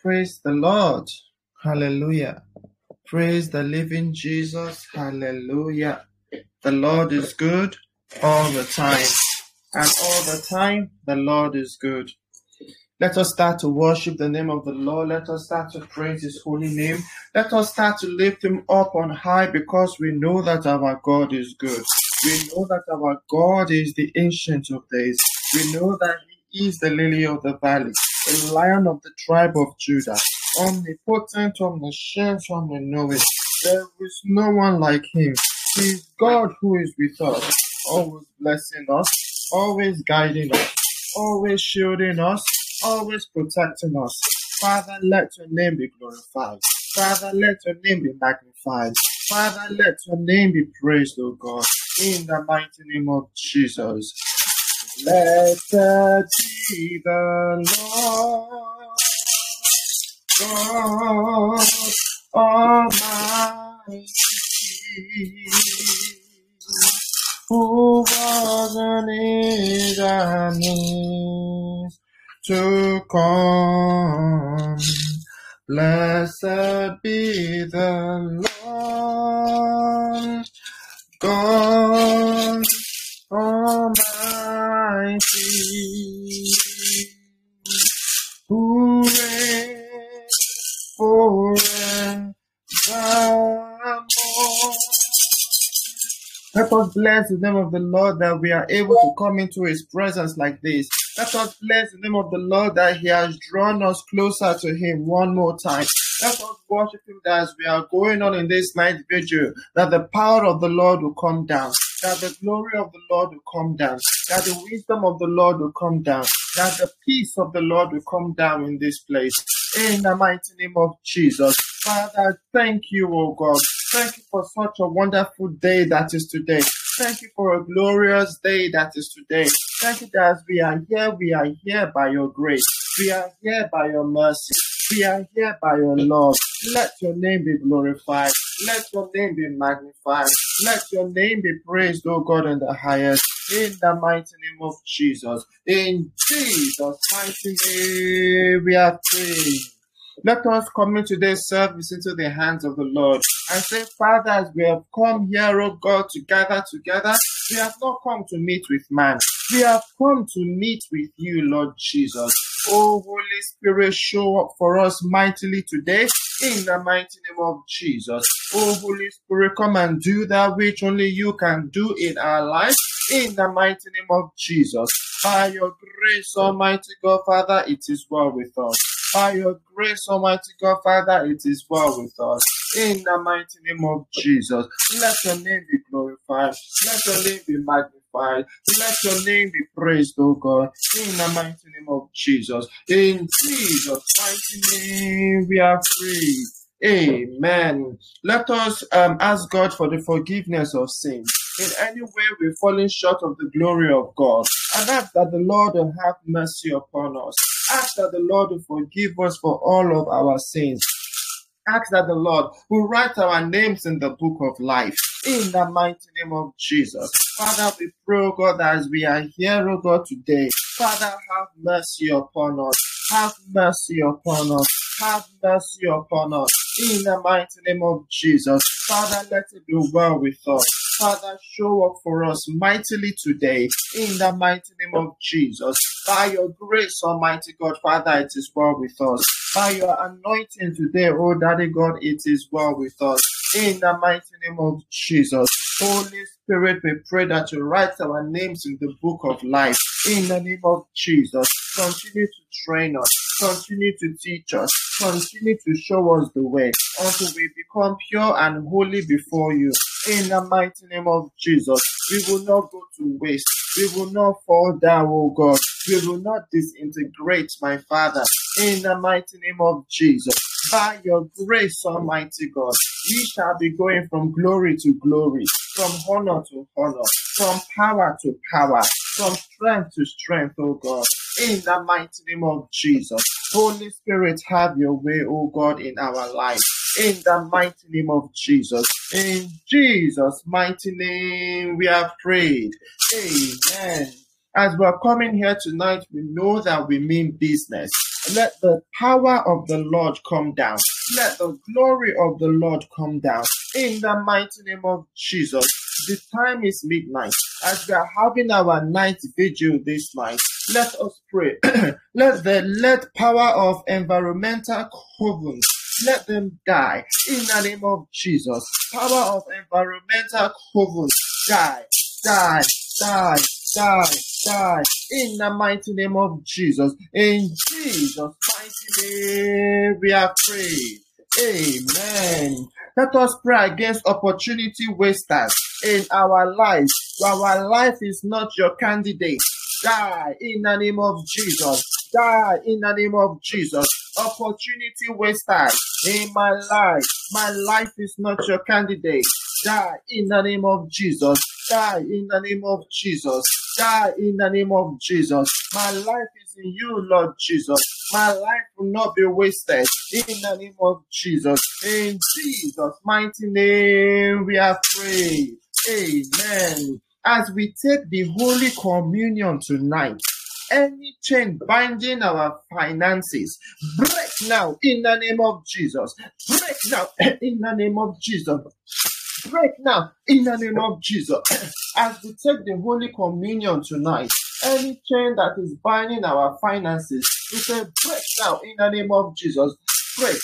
Praise the Lord. Hallelujah. Praise the living Jesus. Hallelujah. The Lord is good all the time. And all the time, the Lord is good. Let us start to worship the name of the Lord. Let us start to praise his holy name. Let us start to lift him up on high because we know that our God is good. We know that our God is the ancient of days. We know that he is the lily of the valley, the lion of the tribe of Judah, omnipotent, omniscient, omniknowing. There is no one like him. He is God who is with us, always blessing us, always guiding us, always shielding us, always protecting us. Father, let your name be glorified. Father, let your name be magnified. Father, let your name be praised, O God, in the mighty name of Jesus. Blessed be the Lord God Almighty, who was and is and is to come. Blessed be the Lord God Almighty, Let us bless the name of the Lord that we are able to come into his presence like this. Let us bless the name of the Lord that he has drawn us closer to him one more time. Let us worship him as we are going on in this night vigil, that the power of the Lord will come down, that the glory of the Lord will come down, that the wisdom of the Lord will come down, that the peace of the Lord will come down in this place. In the mighty name of Jesus. Father, thank you, O God. Thank you for such a wonderful day that is today. Thank you for a glorious day that is today. Thank you that we are here, we are here by your grace. We are here by your mercy. We are here by your love. Let your name be glorified. Let your name be magnified. Let your name be praised, O God, in the highest. In the mighty name of Jesus. In Jesus' mighty name, we are praying. Let us commit today's service into the hands of the Lord and say, Father, as we have come here, O God, to gather together, we have not come to meet with man. We have come to meet with you, Lord Jesus. Oh, Holy Spirit, show up for us mightily today in the mighty name of Jesus. Oh, Holy Spirit, come and do that which only you can do in our life in the mighty name of Jesus. By your grace, Almighty God, Father, it is well with us. By your grace, Almighty God, Father, it is well with us. In the mighty name of Jesus, let your name be glorified. Let your name be magnified. Let your name be praised, O God. In the mighty name of Jesus. In Jesus' mighty name, we are free. Amen. Let us um, ask God for the forgiveness of sins. In any way we've fallen short of the glory of God, and ask that the Lord will have mercy upon us. Ask that the Lord will forgive us for all of our sins. Ask that the Lord will write our names in the book of life. In the mighty name of Jesus. Father, we pray, oh God, as we are here, oh God, today. Father, have mercy upon us. Have mercy upon us. Have mercy upon us. In the mighty name of Jesus. Father, let it be well with us. Father, show up for us mightily today in the mighty name of Jesus. By your grace, Almighty God, Father, it is well with us. By your anointing today, oh Daddy God, it is well with us. In the mighty name of Jesus. Holy Spirit, we pray that you write our names in the book of life. In the name of Jesus. Continue to train us. Continue to teach us. Continue to show us the way until we become pure and holy before you. In the mighty name of Jesus, we will not go to waste. We will not fall down, oh God. We will not disintegrate, my Father. In the mighty name of Jesus, by your grace, Almighty God, we shall be going from glory to glory, from honor to honor, from power to power, from strength to strength, oh God. In the mighty name of Jesus, Holy Spirit, have your way, oh God, in our life. In the mighty name of Jesus. In Jesus' mighty name, we have prayed. Amen. As we're coming here tonight, we know that we mean business. Let the power of the Lord come down. Let the glory of the Lord come down. In the mighty name of Jesus. The time is midnight. As we are having our night vigil this night, let us pray. let the let power of environmental covens let them die in the name of Jesus. Power of environmental covens die, die, die, die, die in the mighty name of Jesus. In Jesus' mighty name, we are prayed. Amen. Let us pray against opportunity wasters in our lives. Our life is not your candidate. Die in the name of Jesus. Die in the name of Jesus. Opportunity wasters in my life. My life is not your candidate. Die in the name of Jesus. Die in the name of Jesus. Die in the name of Jesus. My life is in you, Lord Jesus. My life will not be wasted in the name of Jesus. In Jesus' mighty name, we are prayed. Amen. As we take the Holy Communion tonight, any chain binding our finances, break now in the name of Jesus. Break now in the name of Jesus. Break now in the name of Jesus. As we take the Holy Communion tonight, any chain that is binding our finances, we say break now in the name of Jesus. Break,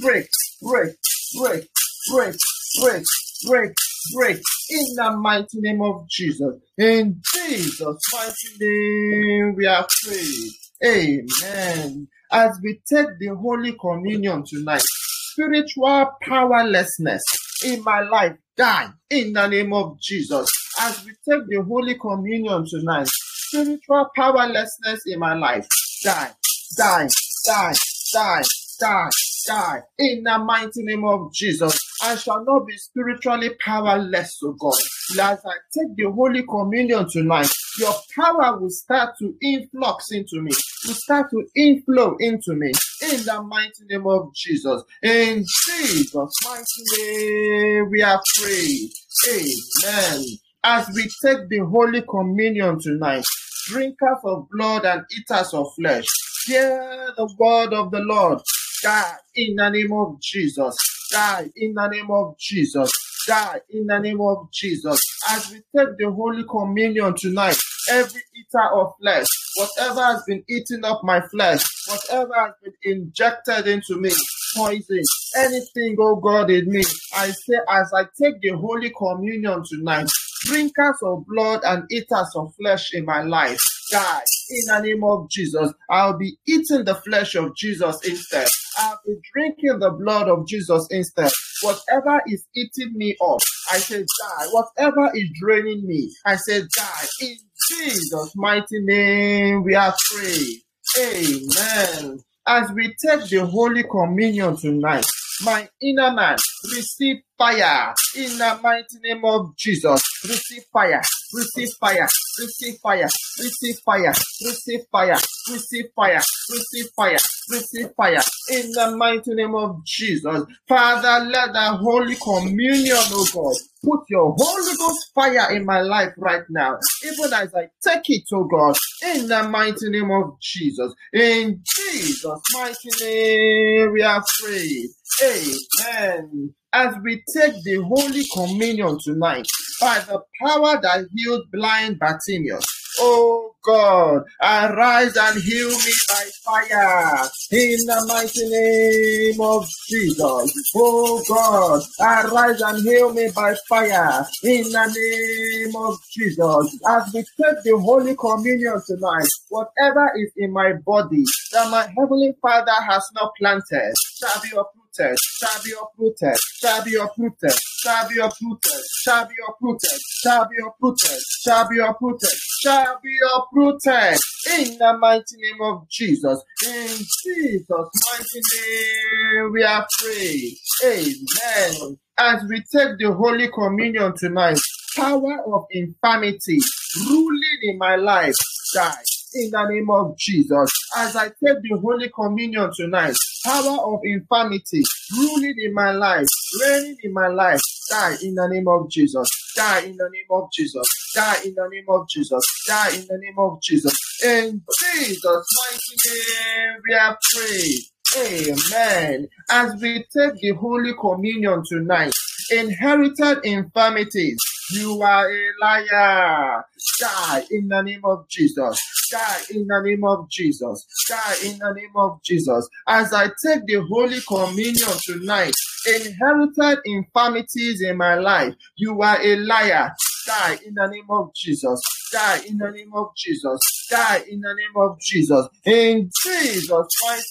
break, break, break, break, break, break, break in the mighty name of Jesus. In Jesus' mighty name, we are prayed. Amen. As we take the Holy Communion tonight, spiritual powerlessness in my life die in the name of Jesus. As we take the Holy Communion tonight, spiritual powerlessness in my life die, die, die, die, die, die in the mighty name of Jesus. I shall not be spiritually powerless, to God. As I take the Holy Communion tonight, your power will start to influx into me, will start to inflow into me in the mighty name of Jesus. In Jesus' mighty name, we are free. Amen. As we take the Holy Communion tonight, drinkers of blood and eaters of flesh, hear the word of the Lord. God, in the name of Jesus. Die in the name of Jesus. Die in the name of Jesus. As we take the Holy Communion tonight, every eater of flesh, whatever has been eating up my flesh, whatever has been injected into me, poison, anything, oh God, in me, I say, as I take the Holy Communion tonight, drinkers of blood and eaters of flesh in my life, die in the name of Jesus. I'll be eating the flesh of Jesus instead. I'll be drinking the blood of Jesus instead. Whatever is eating me up, I say die. Whatever is draining me, I say die. In Jesus' mighty name, we are free. Amen. As we take the Holy Communion tonight, my inner man receive fire in the mighty name of Jesus. Receive fire, receive fire, receive fire, receive fire, receive fire, receive fire, receive fire, receive fire in the mighty name of Jesus. Father, let the Holy Communion, oh God, put your Holy Ghost fire in my life right now, even as I take it, oh God, in the mighty name of Jesus. In Jesus' mighty name, we are free. Amen. As we take the Holy Communion tonight, by the power that healed blind Bartimaeus, oh God, arise and heal me by fire in the mighty name of Jesus. Oh God, arise and heal me by fire in the name of Jesus. As we take the Holy Communion tonight, whatever is in my body that my Heavenly Father has not planted shall be uprooted shall be uprooted, shall be uprooted, shall be uprooted, shall be uprooted, shall be uprooted, shall be uprooted, shall be uprooted in the mighty name of Jesus. In Jesus' mighty name, we are free. Amen. As we take the Holy Communion tonight, power of infirmity ruling in my life die in the name of Jesus. As I take the Holy Communion tonight, power of infirmity ruling in my life, reigning in my life, die in the name of Jesus. Die in the name of Jesus. Die in the name of Jesus. Die in the name of Jesus. In Jesus' mighty name, we have prayed. Amen. As we take the Holy Communion tonight, inherited infirmities, you are a liar. Die in the name of Jesus. Die in the name of Jesus. Die in the name of Jesus. As I take the Holy Communion tonight, inherited infirmities in my life, you are a liar. Die in the name of Jesus. Die in the name of Jesus. Die in the name of Jesus. In Jesus' mighty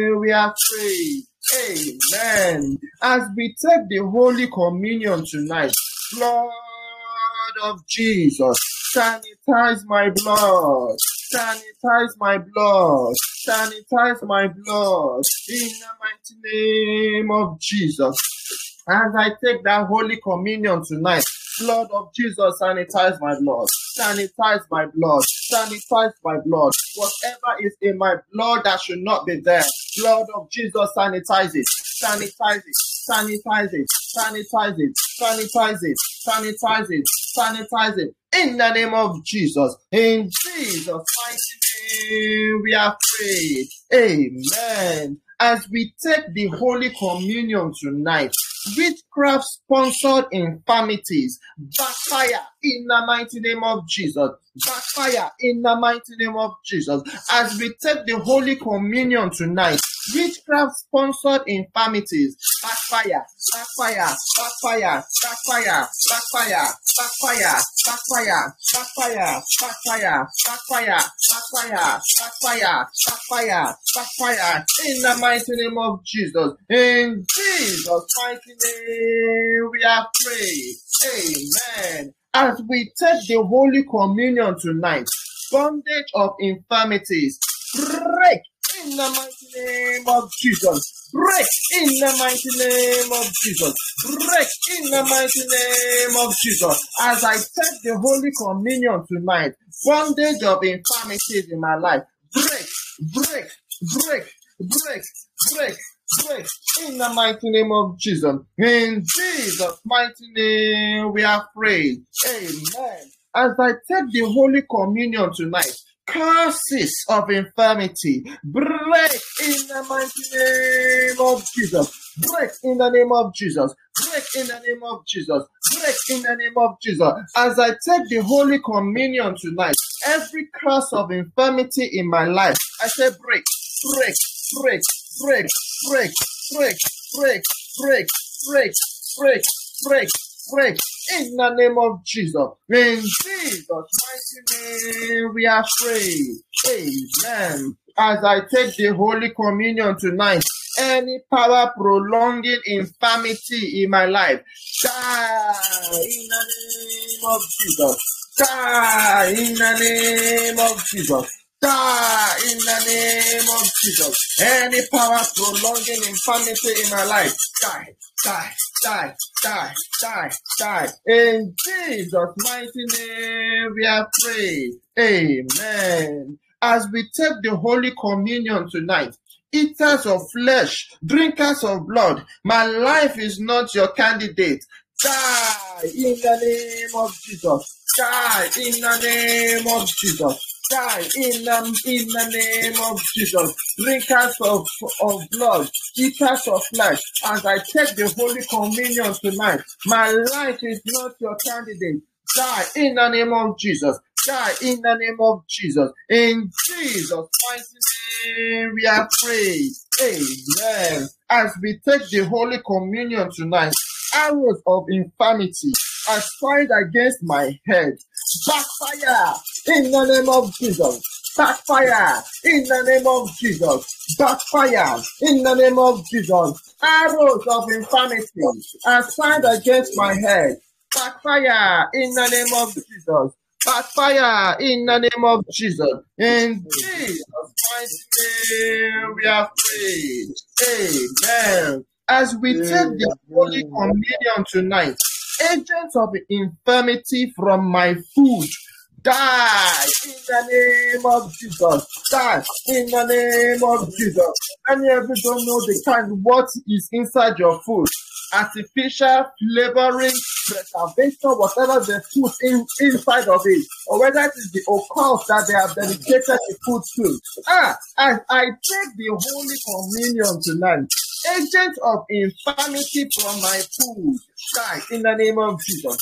name, we are prayed. Amen. As we take the Holy Communion tonight, blood of Jesus, sanitize my blood, sanitize my blood, sanitize my blood. In the mighty name of Jesus. As I take that Holy Communion tonight, blood of Jesus, sanitize my blood, sanitize my blood, sanitize my blood. Whatever is in my blood that should not be there, blood of Jesus, sanitize it, sanitize it, sanitize it, sanitize it, sanitize it, sanitize it, sanitize it. In the name of Jesus, in Jesus' mighty name, we are prayed. Amen. As we take the Holy Communion tonight, witchcraft sponsored infirmities backfire in the mighty name of Jesus. Backfire in the mighty name of Jesus. As we take the Holy Communion tonight, witchcraft sponsored infirmities backfire, backfire, backfire, backfire, backfire, backfire, backfire, backfire, backfire, backfire, backfire, backfire, backfire, backfire in the mighty name of Jesus. In Jesus' mighty name we are prayed. Amen. As we take the Holy Communion tonight, bondage of infirmities break in the mighty name of Jesus. Break in the mighty name of Jesus. Break in the mighty name of Jesus. As I take the Holy Communion tonight, bondage of infirmities in my life, break, break, break, break, break, break in the mighty name of Jesus. In Jesus' mighty name, we are prayed. Amen. As I take the Holy Communion tonight, curses of infirmity break in the mighty name of Jesus. Break in the name of Jesus. Break in the name of Jesus. Break in the name of Jesus. As I take the Holy Communion tonight, every curse of infirmity in my life, I say break, break, break, break, break, break, break, break, break, break, break, break. In the name of Jesus. In Jesus' mighty name, we are free. Amen. As I take the Holy Communion tonight, any power prolonging infirmity in my life, die in the name of Jesus. Die in the name of Jesus. Die in the name of Jesus. Any power prolonging infirmity in my life, die, die, die, die, die, die. In Jesus' mighty name, we are prayed. Amen. As we take the Holy Communion tonight, eaters of flesh, drinkers of blood, my life is not your candidate. Die in the name of Jesus. Die in the name of Jesus die in, um, in the name of Jesus. Drinkers of, of blood, eaters of flesh, as I take the Holy Communion tonight, my life is not your candidate. Die in the name of Jesus. Die in the name of Jesus. In Jesus' mighty name, we are. Amen. As we take the Holy Communion tonight, arrows of infirmity are fired against my head. Backfire in the name of Jesus. Backfire in the name of Jesus. Backfire in the name of Jesus. Arrows of infirmity are fired against my head. Backfire in the name of Jesus. Backfire in the name of Jesus. In Jesus' mighty name, we are prayed. Amen. As we take the Holy Communion tonight, agents of infirmity from my food die in the name of Jesus. Die in the name of Jesus. Many of you don't know the kind what is inside your food. Artificial flavoring, preservation, whatever they put in, inside of it, or whether it is the occult that they have dedicated the food to. Ah, as I take the Holy Communion tonight, agent of infirmity from my food, die in the name of Jesus.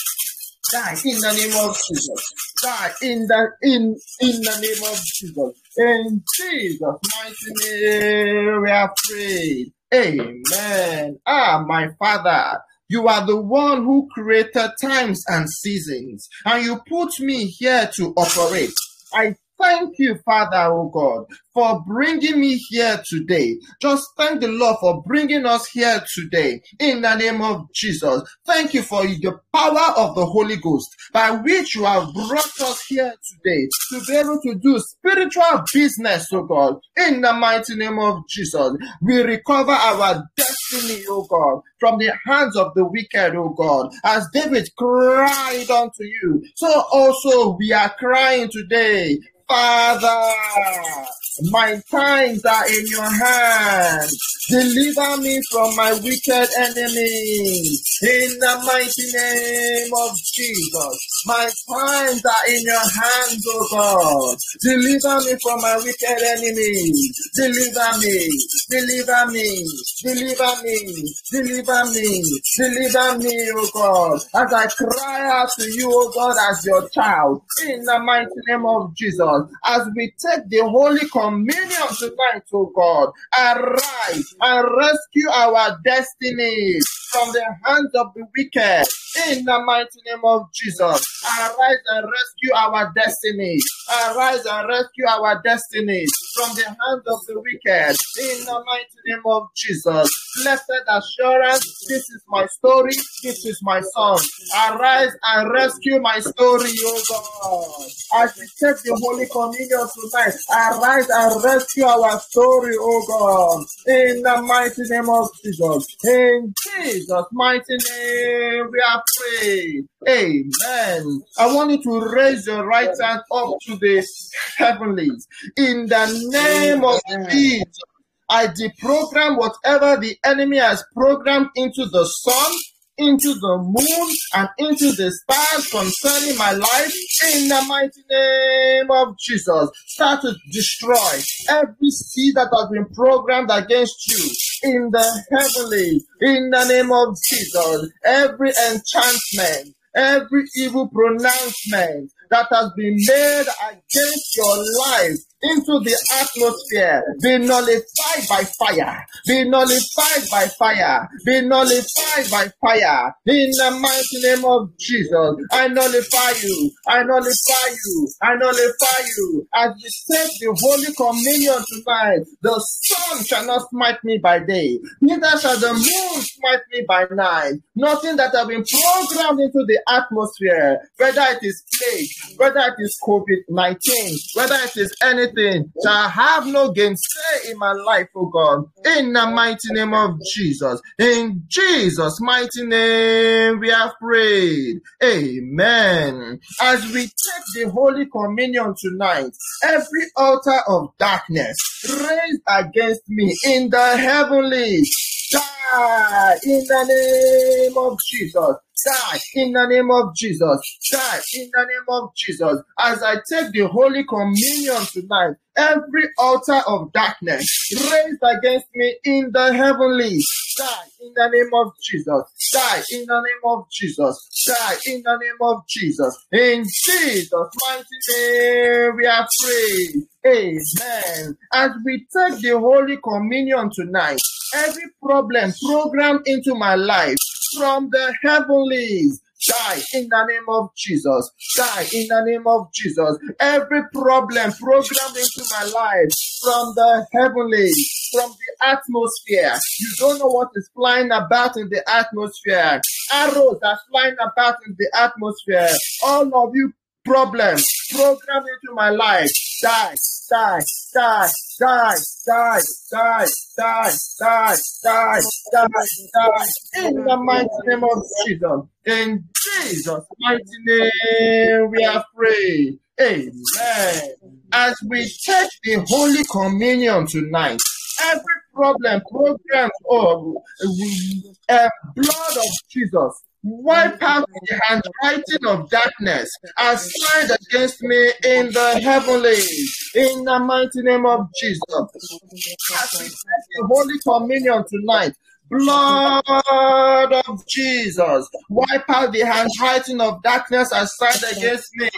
Die in the name of Jesus. Die in the in in the name of Jesus. In Jesus' mighty name, we are prayed. Amen. Ah, my Father. You are the one who created times and seasons, and you put me here to operate. I thank you, Father, oh God, for bringing me here today. Just thank the Lord for bringing us here today in the name of Jesus. Thank you for the power of the Holy Ghost by which you have brought us here today to be able to do spiritual business, oh God, in the mighty name of Jesus. We recover our destiny, oh God, from the hands of the wicked, oh God, as David cried unto you. So also we are crying today, 妈的 my times are in your hands. Deliver me from my wicked enemies. In the mighty name of Jesus. My times are in your hands, O God. Deliver me from my wicked enemies. Deliver me. Deliver me. Deliver me. Deliver me. Deliver me, O God. As I cry out to you, O God, as your child. In the mighty name of Jesus. As we take the Holy Communion tonight, O God. Arise and rescue our destiny from the hands of the wicked. In the mighty name of Jesus, arise and rescue our destiny. Arise and rescue our destiny from the hands of the wicked. In the mighty name of Jesus, blessed assurance. This is my story. This is my song. Arise and rescue my story, O God. As we take the Holy Communion tonight, arise and rescue our story, O God. In the mighty name of Jesus. In Jesus' mighty name, we are prayed. Amen. I want you to raise your right hand up to the heavenlies. In the name of Jesus, I deprogram whatever the enemy has programmed into the sun, into the moon, and into the stars concerning my life. In the mighty name of Jesus, start to destroy every seed that has been programmed against you in the heavenly, in the name of Jesus. Every enchantment, every evil pronouncement that has been made against your life into the atmosphere be nullified by fire, be nullified by fire, be nullified by fire. In the mighty name of Jesus, I nullify you, I nullify you, I nullify you. As we take the Holy Communion tonight, the sun shall not smite me by day, neither shall the moon smite me by night. Nothing that has been programmed into the atmosphere, whether it is plague, whether it is COVID 19, whether it is anything anything shall have no gainsay in my life, oh God. In the mighty name of Jesus. In Jesus' mighty name, we have prayed. Amen. As we take the Holy Communion tonight, every altar of darkness raised against me in the heavenly die in the name of Jesus. Die in the name of Jesus. Die in the name of Jesus. As I take the Holy Communion tonight, every altar of darkness raised against me in the heavenly, die in the name of Jesus. Die in the name of Jesus. Die in the name of Jesus. In Jesus' mighty name, we are free. Amen. As we take the Holy Communion tonight, every problem programmed into my life from the heavenlies die in the name of Jesus. Die in the name of Jesus. Every problem programmed into my life from the heavenly, from the atmosphere. You don't know what is flying about in the atmosphere. Arrows are flying about in the atmosphere. All of you problems programmed into my life die, die, die, die, die, die, die, die, die, die, die. In the mighty name of Jesus. In Jesus' mighty name we are free. Amen. As we take the Holy Communion tonight, every problem, program, or uh, blood of Jesus Wipe out the handwriting of darkness assigned against me in the heavenlies. In the mighty name of Jesus. As we take the Holy Communion tonight, blood of Jesus, wipe out the handwriting of darkness assigned against me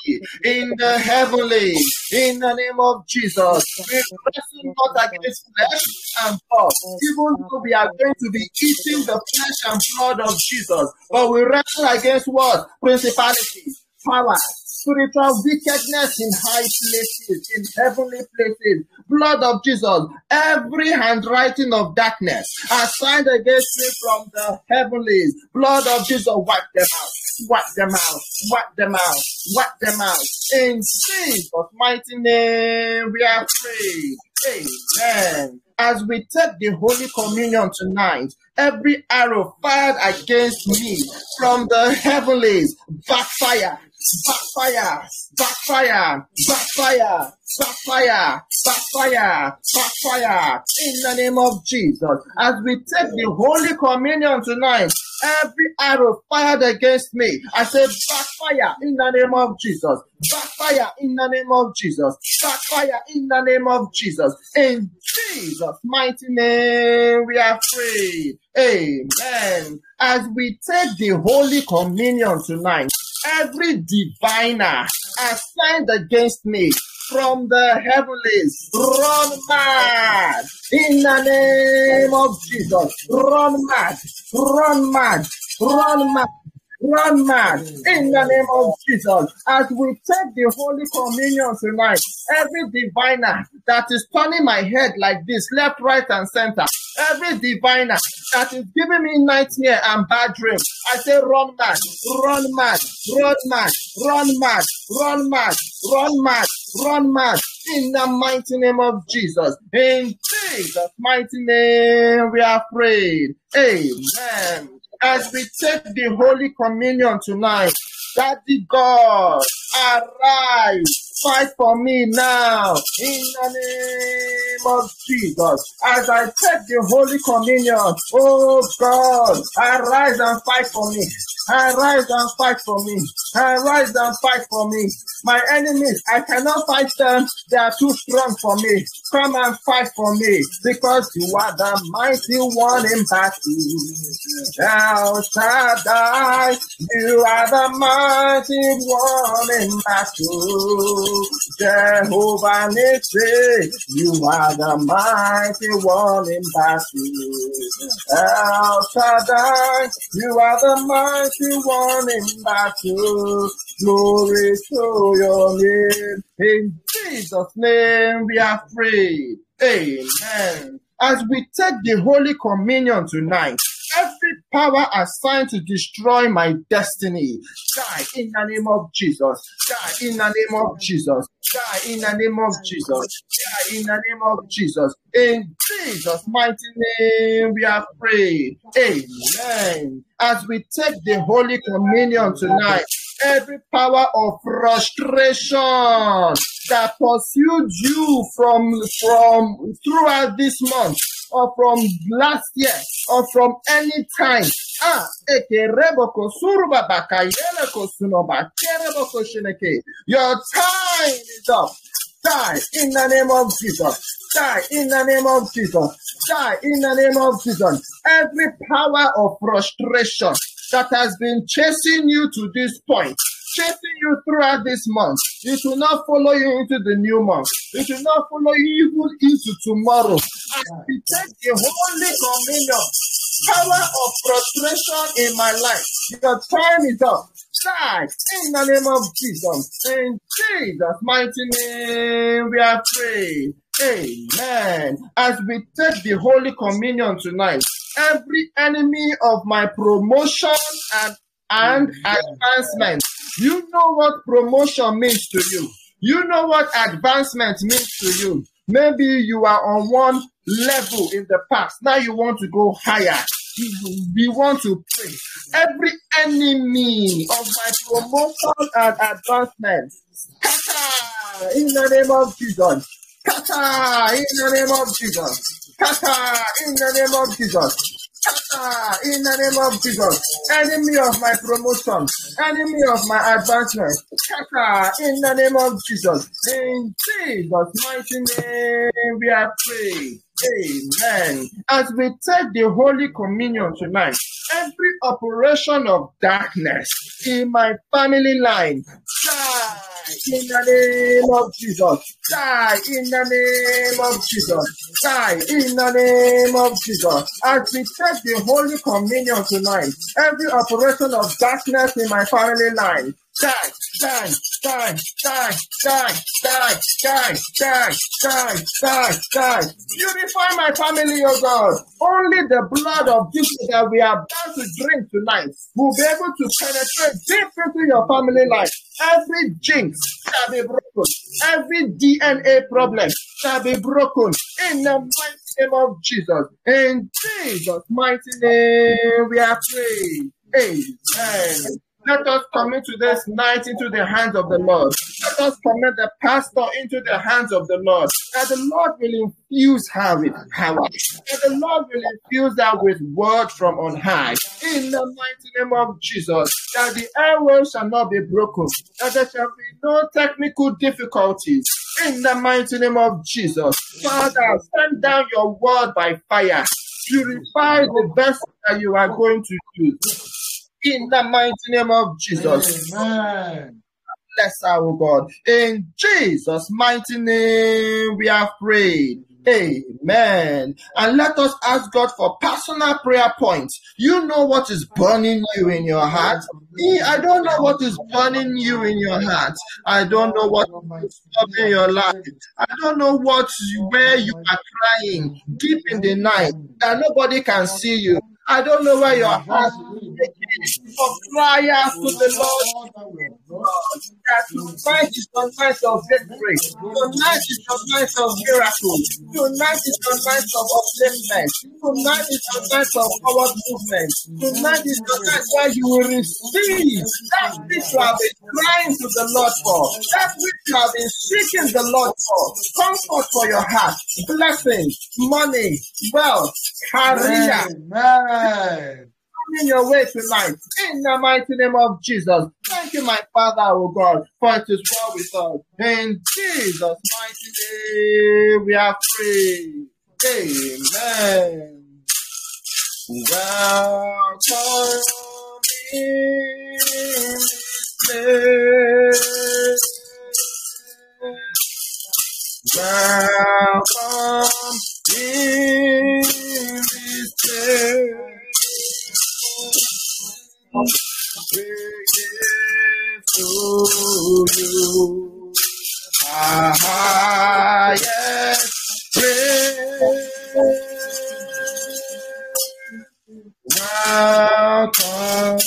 in the heavenly, in the name of Jesus. We wrestle not against flesh and blood, even though we are going to be eating the flesh and blood of Jesus, but we wrestle against what? Principalities, powers, spiritual wickedness in high places, in heavenly places. Blood of Jesus, every handwriting of darkness assigned against me from the heavenlies. Blood of Jesus, wipe them out. Wipe them out, wipe them out, wipe them out. In Jesus' mighty name, we are free. Amen. As we take the Holy Communion tonight, every arrow fired against me from the heavenlies backfire backfire, backfire, backfire, backfire, backfire, backfire. In the name of Jesus, as we take the Holy Communion tonight, every arrow fired against me, I say backfire in the name of Jesus. Backfire in the name of Jesus. Backfire in the name of Jesus. In Jesus' mighty name, we are free. Amen. As we take the Holy Communion tonight, every diviner assigned against me from the heavens, run mad. In the name of Jesus. Run mad, run mad, run mad run man in the name of Jesus. As we take the Holy Communion tonight, every diviner that is turning my head like this, left, right, and center, every diviner that is giving me nightmare and bad dreams, I say run mad, run mad, run mad, run mad, run mad, run mad, run mad in the mighty name of Jesus. In Jesus' mighty name, we are prayed. Amen as we take the Holy Communion tonight, Daddy God, arise, fight for me now, in the name of Jesus. As I take the Holy Communion, oh God, arise and fight for me. Arise and fight for me. Arise and fight for me. My enemies, I cannot fight them. They are too strong for me. Come and fight for me because you are the mighty one in battle. El die. you are the mighty one in battle. Jehovah Nissi, you are the mighty one in battle. El Shaddai, you are the mighty one in battle. Glory to your name. In Jesus' name we are free. Amen. As we take the Holy Communion tonight, every power assigned to destroy my destiny, die in the name of Jesus. Die in the name of Jesus. Die in the name of Jesus. Die in the name of Jesus. In Jesus' mighty name, we are prayed. Amen. As we take the Holy Communion tonight, every power of frustration that pursued you from from throughout this month or from last year or from any time. Ah, your time is up. Die in the name of Jesus. Die in the name of Jesus. Die in the name of Jesus. Every power of frustration that has been chasing you to this point, chasing you throughout this month, it will not follow you into the new month. It will not follow you even into tomorrow. As we take the Holy Communion, power of frustration in my life, your time is up. Die in the name of Jesus. In Jesus' mighty name, we are praying. Amen. As we take the Holy Communion tonight, every enemy of my promotion and, and advancement, you know what promotion means to you. You know what advancement means to you. Maybe you are on one level in the past. Now you want to go higher. We want to pray. Every enemy of my promotion and advancement, scatter in the name of Jesus. Scatter in the name of Jesus. Scatter in the name of Jesus. Ah, in the name of Jesus. Enemy of my promotion, enemy of my advancement, in the name of Jesus. In Jesus' mighty name, we are praying. Amen. As we take the Holy Communion tonight, every operation of darkness in my family line, die in the name of Jesus. Die in the name of Jesus. Die in the name of Jesus. As we take the Holy Communion tonight, every operation of darkness in my family line, die, die, die, die, die, die, die, die, die, die, die. Purify my family, oh God. Only the blood of Jesus that we are about to drink tonight will be able to penetrate deep into your family life. Every jinx shall be broken. Every DNA problem shall be broken in the mighty name of Jesus. In Jesus' mighty name, we are praying. Amen. Let us commit today's night into the hands of the Lord. Let us commit the pastor into the hands of the Lord. That the Lord will infuse her with power. That the Lord will infuse her with word from on high. In the mighty name of Jesus. That the airways shall not be broken. That there shall be no technical difficulties. In the mighty name of Jesus. Father, send down your word by fire. Purify the vessel that you are going to use in the mighty name of Jesus. Amen. Bless our God. In Jesus' mighty name, we have prayed. Amen. And let us ask God for personal prayer points. You know what is burning you in your heart. Me, I don't know what is burning you in your heart. I don't know what oh, is stopping your life. I don't know what where you are crying deep in the night that nobody can see you. I don't know where your heart is. for prayers to the Lord. That tonight is your night of victory. Tonight is your night of miracles. Tonight is your night of upliftment. Tonight is your night of forward movement. Tonight is your night where you will receive that which you have been crying to the Lord for. That which you have been seeking the Lord for. Comfort for your heart. Blessings, money, wealth, career. Amen. In your way tonight, in the mighty name of Jesus. Thank you, my Father, oh God, for it is well with us. In Jesus' mighty name, we are free. Amen. Welcome in this Welcome in this give to you our highest praise. Welcome.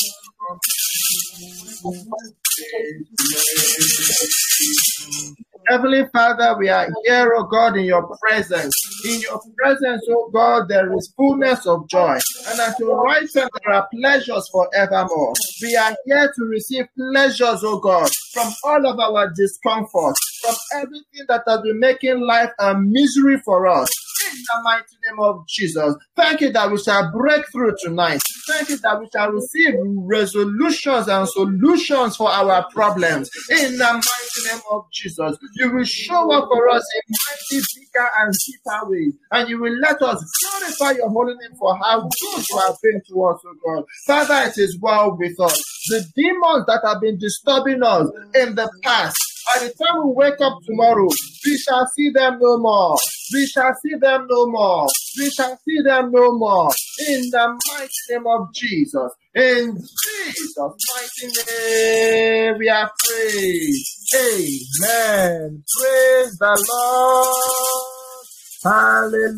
Heavenly Father, we are here, oh God, in your presence. In your presence, oh God, there is fullness of joy. And at your right hand, there are pleasures forevermore. We are here to receive pleasures, oh God, from all of our discomfort, from everything that has been making life a misery for us in the mighty name of Jesus. Thank you that we shall break through tonight. Thank you that we shall receive resolutions and solutions for our problems in the mighty name of Jesus. You will show up for us in mighty, bigger, and deeper ways, and you will let us glorify your holy name for how good you have been to us, O God. Father, it is well with us. The demons that have been disturbing us in the past, by the time we wake up tomorrow, we shall see them no more. We shall see them no more. We shall see them no more. In the mighty name of Jesus. In Jesus' mighty name, we are prayed. Amen. Praise the Lord. Hallelujah.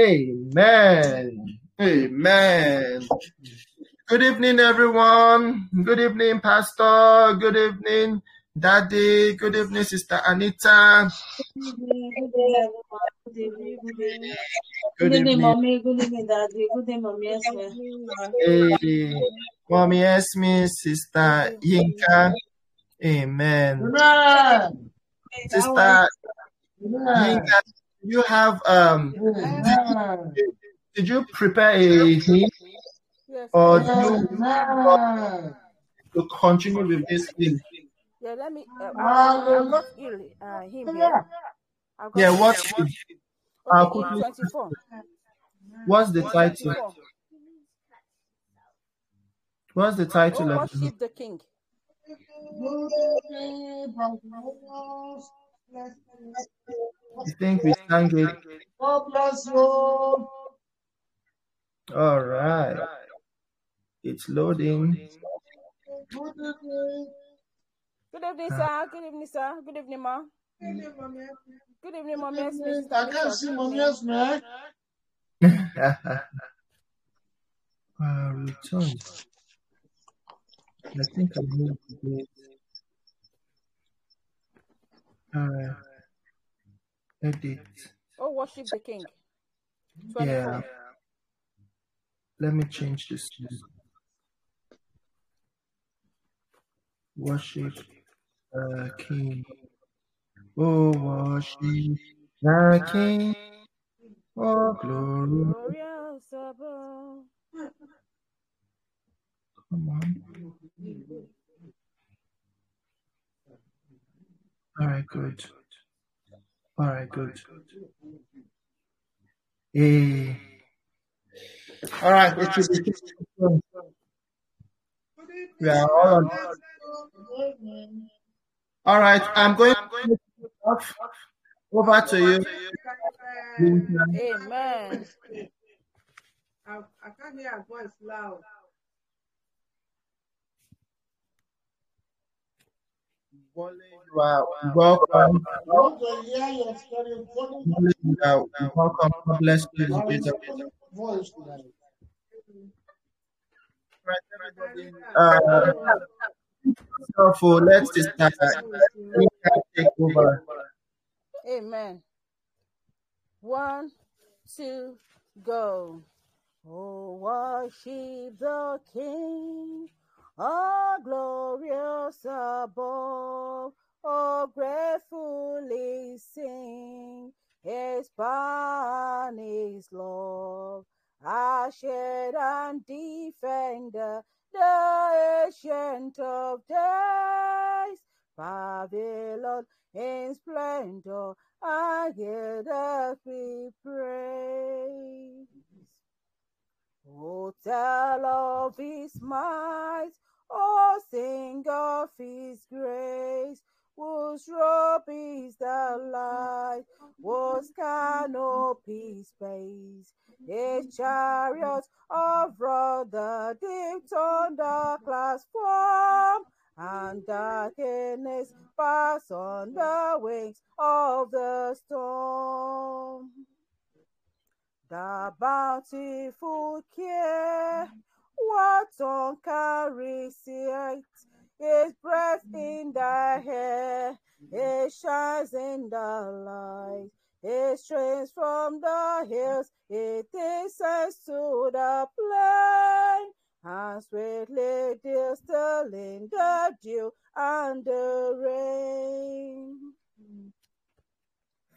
Amen. Amen. Good evening, everyone. Good evening, Pastor. Good evening, Daddy. Good evening, Sister Anita. Good evening, Good evening, Good evening, Mommy. Good evening, Daddy. Good evening, Mommy Esme. Hey, Mommy Esme, Sister Yinka. Amen. Amen. Sister. Yinka, you have um. Amen. did you prepare a hymn Yes. or do you want to continue with this hymn? Yeah, let me. Uh, I, I've got ill, uh, him here. Got Yeah, him what I'll Okay, quickly- 24. What's the title? What's the title Oh, of the hymn? worship the King. I think we sang it. God bless you. All right. It's loading. Good evening. Good evening, sir. Good evening, sir. Good evening, ma. Good evening, mom. Yes, miss. I can't see mommy yes, man. uh, return. I think I moved it. All right. Edit. Oh, worship the King. 24. Yeah. Let me change this. to Worship the King. Oh, worship the King. Oh, glory. Come on. All right, good. All right, good. Hey. All right, all on. All right, I'm going to off. over to you. Amen. I, I can't hear her voice loud. You are welcome. Want to hear your story, funny You are welcome. God bless you. in Jesus' voice tonight. Uh, so for let's just start. Take over. Amen. One, two, go. Oh, worship the King, oh, glorious above. Oh, gratefully sing His ban is love. Our shed and defender, the ancient of days. Babylon in splendor, I hear the we praise. Oh, tell of his might, oh, sing of his grace, whose robe is the light, whose canopy space, his chariot of rudder, deep thunder clouds form, and darkness pass on the wings of the storm. The bountiful care, what tongue can recite, is breath mm-hmm. in the hair, it shines in the light, it strains from the hills, it descends to the plain, and sweetly distilling the dew and the rain.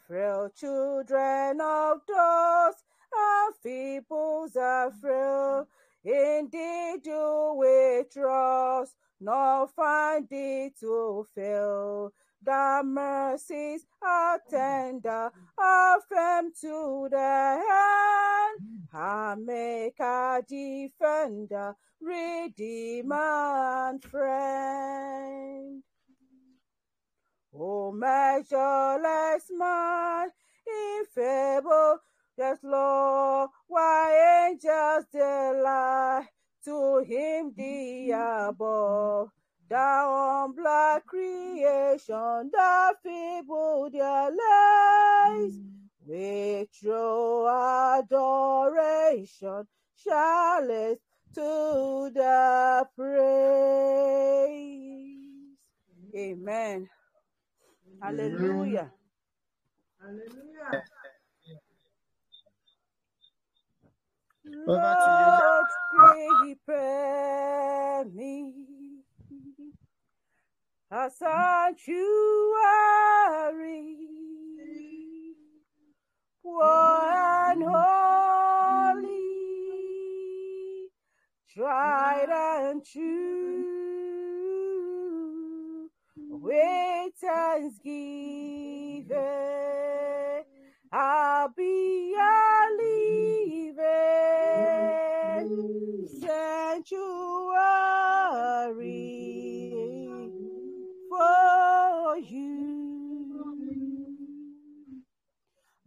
Frail children of dust and feebles are frail, indeed you we trust, nor find it to fail. The mercies are tender, are firm to the end. I make a defender, redeemer, and friend. O measureless man, infable, yes, Lord, why angels delight to him the above. The humble creation, the feeble their lies, with true adoration, shall it to the praise. Amen. Hallelujah. Hallelujah. Lord, prepare me a sanctuary, pure and holy, tried and true. With thanksgiving, I'll be sanctuary for you.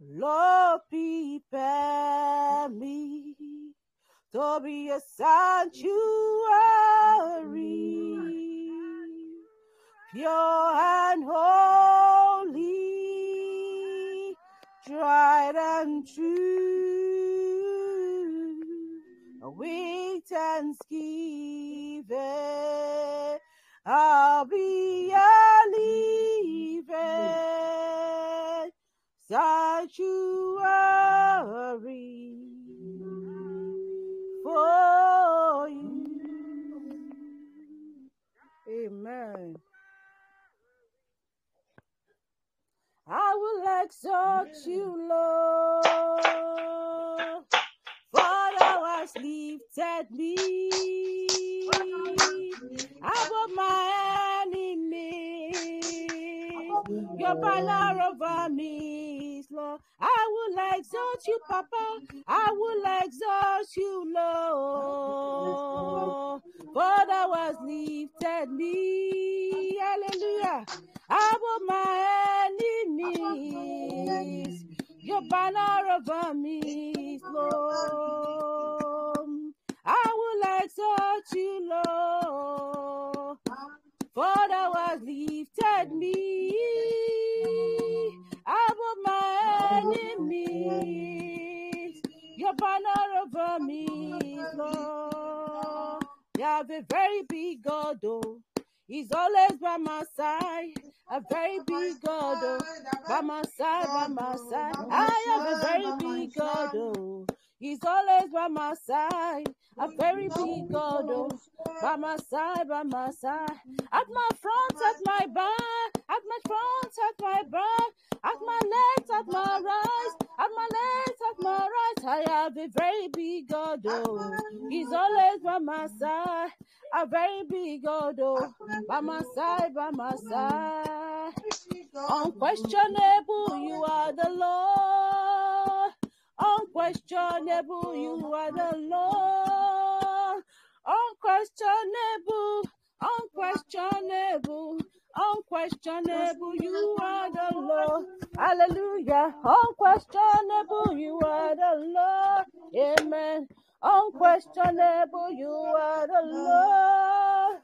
Lord, prepare me to be a sanctuary, pure and holy, tried and true, with thanksgiving. I'll be a sanctuary for you. Amen. I will exalt you, Lord, for hast lifted me above my enemies. Your banner over me Lord. I will exalt you, Papa. I will exalt you, Lord. For thou hast lifted me. Hallelujah. Above my enemies. Your banner over me Lord. I will exalt you, Lord. For thou hast lifted me above my enemies. Your banner over me, Lord. You have a very big God, oh. He's always by my side. A very big God, oh. By my side, by my side. I have a very big God, oh. He's always by my side. A very big God, oh. By my side, by my side. At my front, at my back. At my front, at my back. At my left, at my right. At my left, at my right. I have a very big God, oh. He's always by my side. A very big God, oh. By my side, by my side. Unquestionable, you are the Lord. Unquestionable, you are the Lord. Unquestionable, unquestionable, unquestionable, you are the Lord. Hallelujah. Unquestionable, you are the Lord. Amen. Unquestionable, you are the Lord.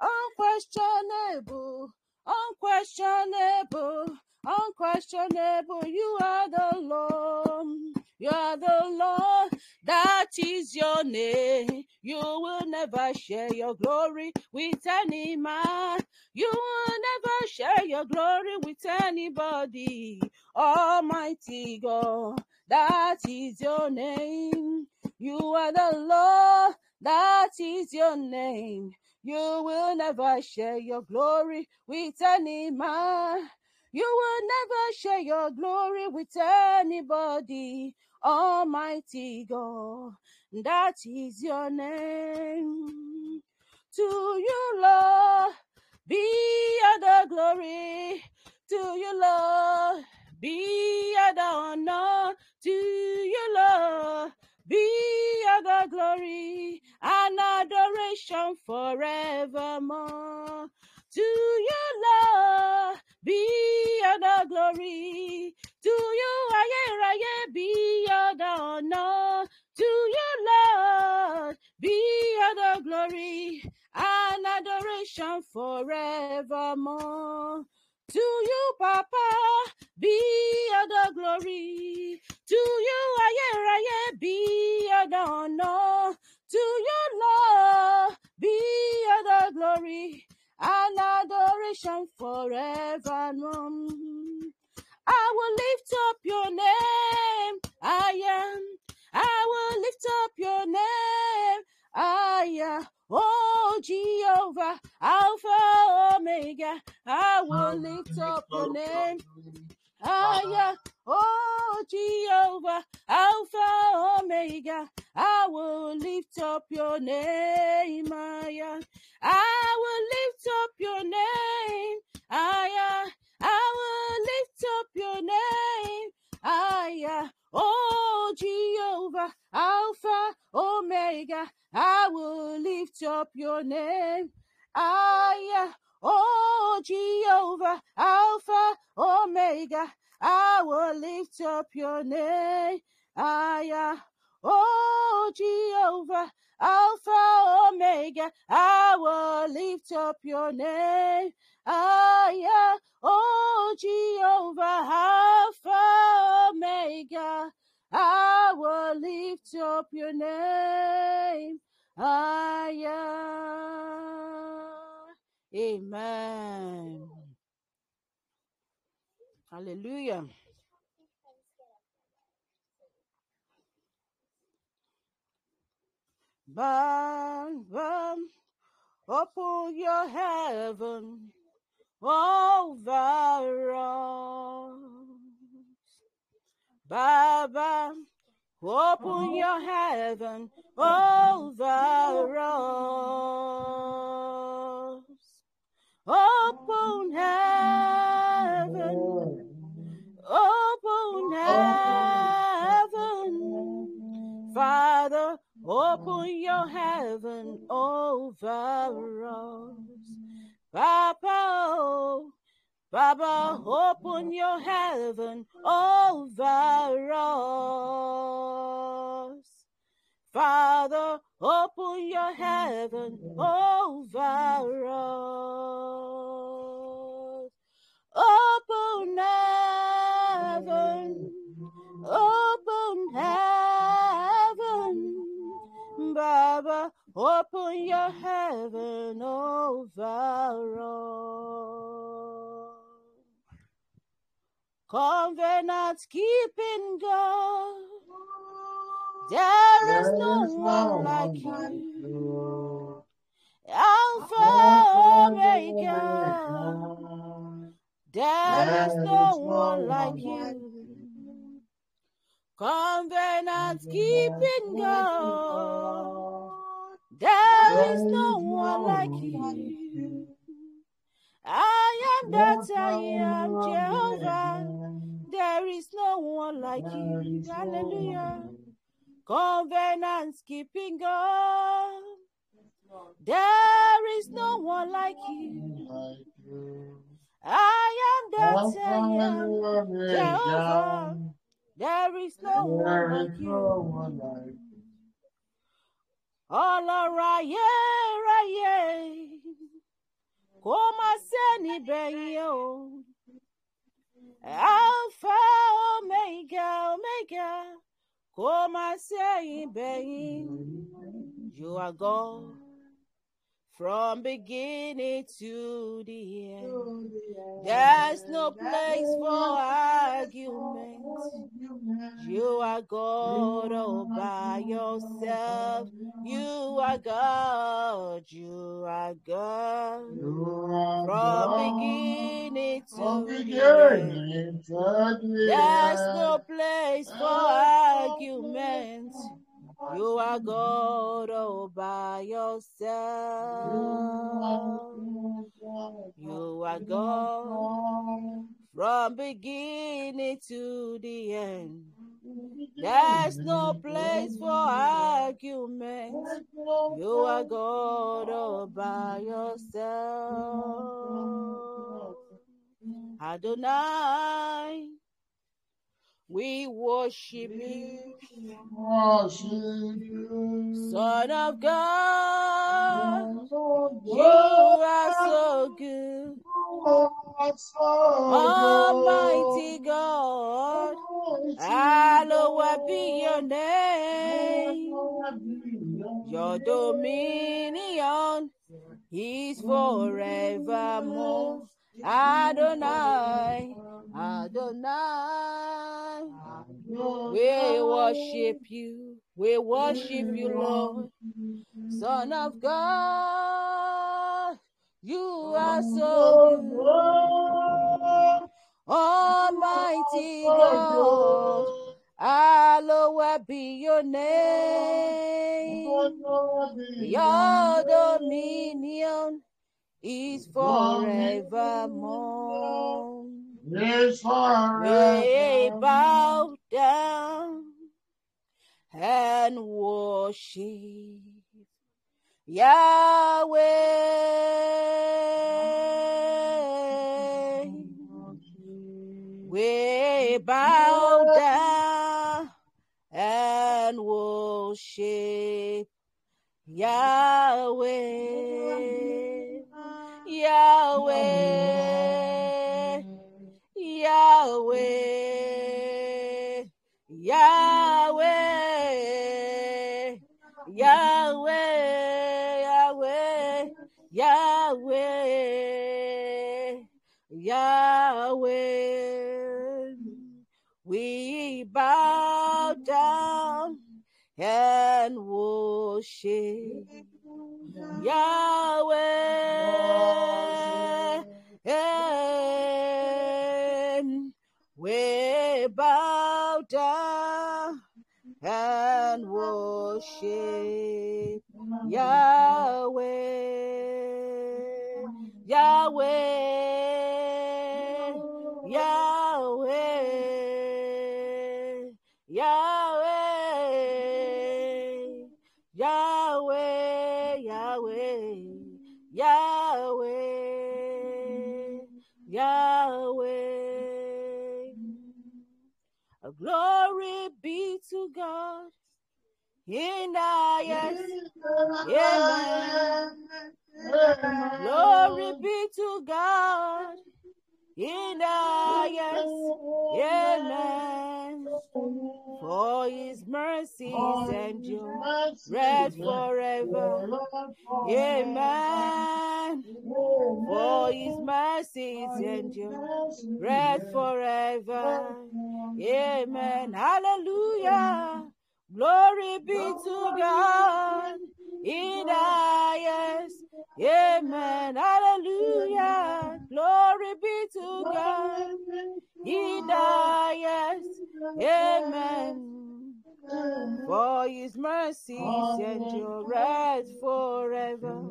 Unquestionable, unquestionable, unquestionable, you are the Lord. You are the Lord, that is your name. You will never share your glory with any man. You will never share your glory with anybody. Almighty God, that is your name. You are the Lord, that is your name. You will never share your glory with any man. You will never share your glory with anybody. Almighty God, that is your name. To you, Lord, be all the glory. To you, Lord, be all the honor. To you, Lord, be all the glory and adoration forevermore. To you, Lord, be all the glory. To you, ayérayé, be all the honor. To you, Lord, be all the glory and adoration forevermore. To you, Papa, be all the glory. To you, ayérayé, be all the honor. To you, Lord, be all the glory and adoration forevermore. I will lift up your name. I am. I will lift up your name. I am. Oh Jehovah, Alpha Omega. I will lift up your name. I am. Oh, Jehovah, Alpha, Omega, I will lift up your name, Aya. I will lift up your name, Aya. I will lift up your name, I, Aya. Oh, Jehovah, Alpha, Omega, I will lift up your name, Aya. Oh, Jehovah, Alpha, Omega, I will lift up your name. Aya. Oh, Jehovah, Alpha, Omega, I will lift up your name. Aya. Oh, Jehovah, Alpha, Omega, I will lift up your name. Aya. Amen. Hallelujah. Bam, bam, open your heaven over us. Baba, open your heaven over us. Open heaven, open heaven. Father, open your heaven over us. Papa, Baba, open your heaven over us. Father, open your heaven over us. Open heaven, open heaven. Baba, open your heaven over us. Covenant keeping God, there is no one like you. Alpha Omega, there is no one like you. Covenant keeping God, there is no one like you. I am that I am, Jehovah. There is no one like you. Hallelujah. Covenant keeping God, there is no one like you. I am that I am, Jehovah. There is no one like you. Ọlọ́run ayé ráyé kó má sẹ́ni bẹ̀yìn o. Alpha Omega Omega kó má sẹ́yìn bẹ̀yìn. You are God from beginning to the end. There's no place for argument. You are God all by yourself. You are God. You are God. From beginning to the end. There's no place for argument. You are God all by yourself. You are God from beginning to the end. There's no place for argument. You are God all by yourself. Adonai, we worship you, Son of God. You are so good, Almighty God. Hallowed be your name. Your dominion is forevermore. Adonai, Adonai, we worship you. We worship you, Lord. Son of God, you are so good. Almighty God, hallowed be your name. Your dominion is forevermore. Yes, We forever. bow down and worship Yahweh. We bow down and worship Yahweh. Yahweh. Yahweh, Yahweh, Yahweh, Yahweh, Yahweh, Yahweh. We bow down and worship Yahweh. And we bow down worship Yahweh. Yahweh. Yahweh. Yahweh. Yahweh, Yahweh, Yahweh, Yahweh. Glory be to God the highest. Amen. Glory be to God in highest. Amen. For his mercies endure red forever. Amen. For his mercies endure red forever. Amen. Hallelujah. Glory be to God in the highest. Amen. Hallelujah. Glory be to God in the highest. Amen. For his mercies endure forever.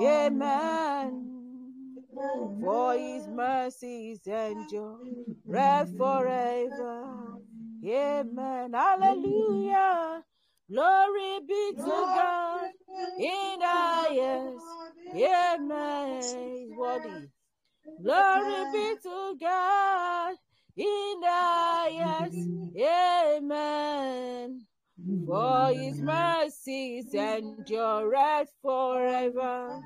Amen. For his mercies endure forever. Amen. Hallelujah. Glory be to God in highest. Amen. Worthy. Glory be to God in highest. Amen. For his mercies endure forever.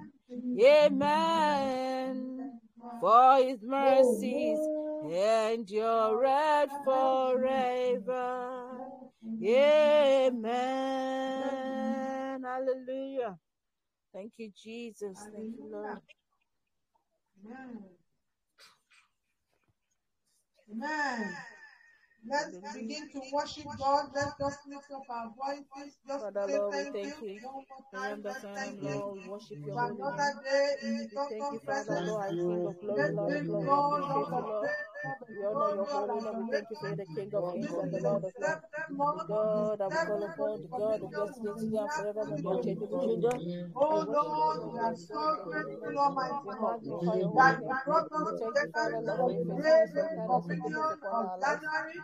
Amen. For his mercies endure forever. Amen. Hallelujah. Thank you, Jesus. Thank you, Lord. Amen. Amen. Let's begin to worship God. Let's just lift up our voices. Just Father, say Lord, we thank, thank you. you. One more I time. am the Let's Son, thank Lord. you We worship your for holy name. another day in His We thank you, awesome Father, presence. Lord, our King of glory, Let's Lord of give Lord. We God all appreciate the you, Lord. Praise, all the We honor your glory, all holy the name. We thank you for the adoration. King of kings This and the is the Lord of lords. Seventh month, The God that we seventh call upon, the God of dominion yesterday, of the today, and year forever, and unchangeable 2022. Oh Lord, we are so exalt your holy grateful. Almighty God, magnify your holy that you brought us you, together Father, to for your celebrate faithfulness, your the kindness, communion of. January.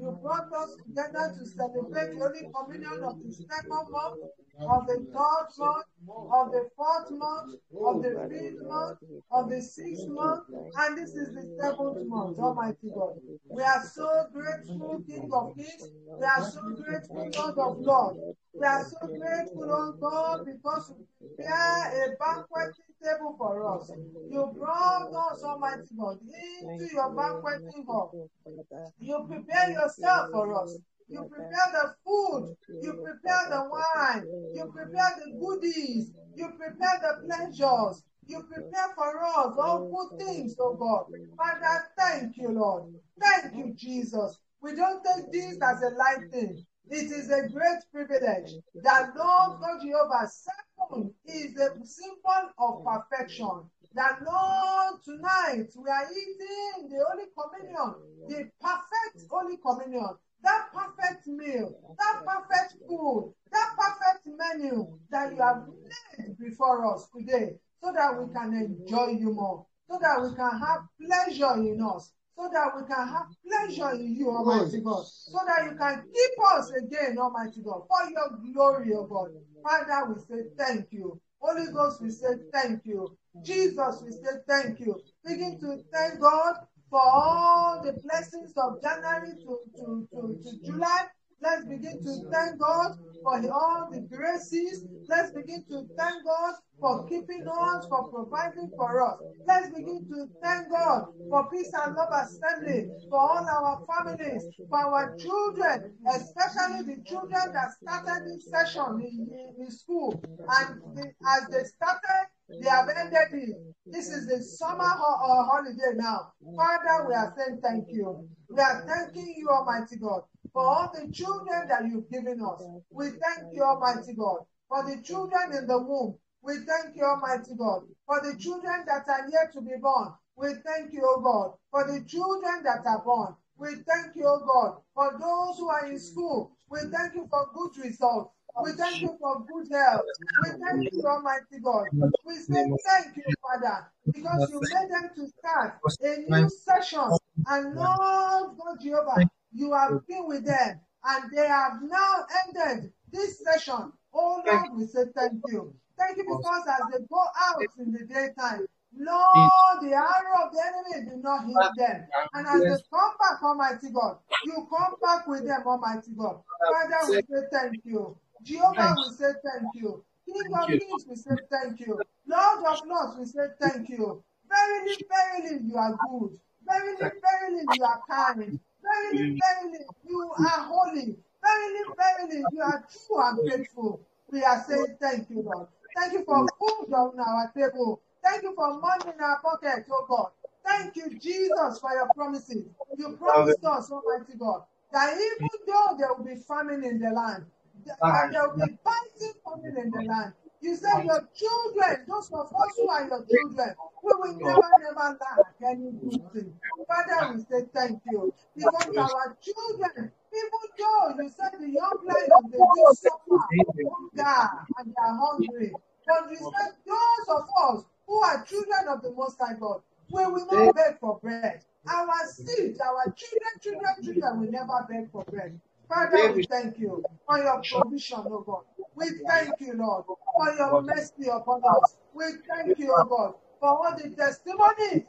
You brought us together to celebrate the Holy Communion of the second month, of the third month, of the fourth month, of the fifth month, of the sixth month, and this is the seventh month, Almighty God. We are so grateful, King of Kings. We are so grateful, Lord of Lords. We are so grateful, oh God, because you prepare a banqueting table for us. You brought us, Almighty God, into your banqueting hall. You prepare yourself for us. You prepare the food. You prepare the wine. You prepare the goodies. You prepare the pleasures. You prepare for us all good things, oh God. Father, thank you, Lord. Thank you, Jesus. We don't take this as a light thing. It is a great privilege that Lord God Jehovah, seven is a symbol of perfection. that Lord, tonight we are eating the Holy Communion, the perfect Holy Communion, that perfect meal, that perfect food, that perfect menu that you have laid before us today so that we can enjoy you more, so that we can have pleasure in us, so that we can have pleasure in you, Almighty God, so that you can keep us again, Almighty God, for your glory, O God. Father, we say thank you. Holy Ghost, we say thank you. Jesus, we say thank you. Begin to thank God for all the blessings of January to, to, to, to July. Let's begin to thank God for all the graces. Let's begin to thank God for keeping us, for providing for us. Let's begin to thank God for Peace and Love Assembly, for all our families, for our children, especially the children that started this session in, in, school. And the, as they started, they have ended it. This is the summer ho- uh, holiday now. Father, we are saying thank you. We are thanking you, Almighty God, for all the children that you've given us. We thank you, Almighty God, for the children in the womb. We thank you, Almighty God, for the children that are yet to be born. We thank you, O God, for the children that are born. We thank you, O God, for those who are in school. We thank you for good results. We thank you for good health. We thank you, Almighty God. We say thank you, Father, because you made them to start a new session. And Lord God Jehovah, you have been with them and they have now ended this session. Oh Lord, we say thank you. Thank you because as they go out in the daytime, Lord, the arrow of the enemy did not hit them. And as they come back, Almighty God, you come back with them, Almighty God. Father, we say thank you. Jehovah, we say thank you. King of kings, we say thank you. Lord of lords, we say thank you. Verily, verily, you are good. Verily, verily, you are kind. Verily, verily, mm. you are holy. Verily, verily, you are true and faithful. We are saying thank you, Lord. Thank you for food on our table. Thank you for money in our pocket, oh God. Thank you, Jesus, for your promises. You promised us, Almighty God, that even though there will be famine in the land, ah, that there will be fighting famine in the land. You said your children, those of us who are your children, we will never, never lack any good thing. Father, we say thank you. Because our children, even though you said the young lions, they do suffer oh hunger and they are hungry. But said those of us who are children of the Most High God, we will not beg for bread. Our seed, our children, children, children will never beg for bread. Father, we thank you for your provision, oh God. We thank you, Lord, for your mercy upon us. We thank you, oh God, for all the testimonies,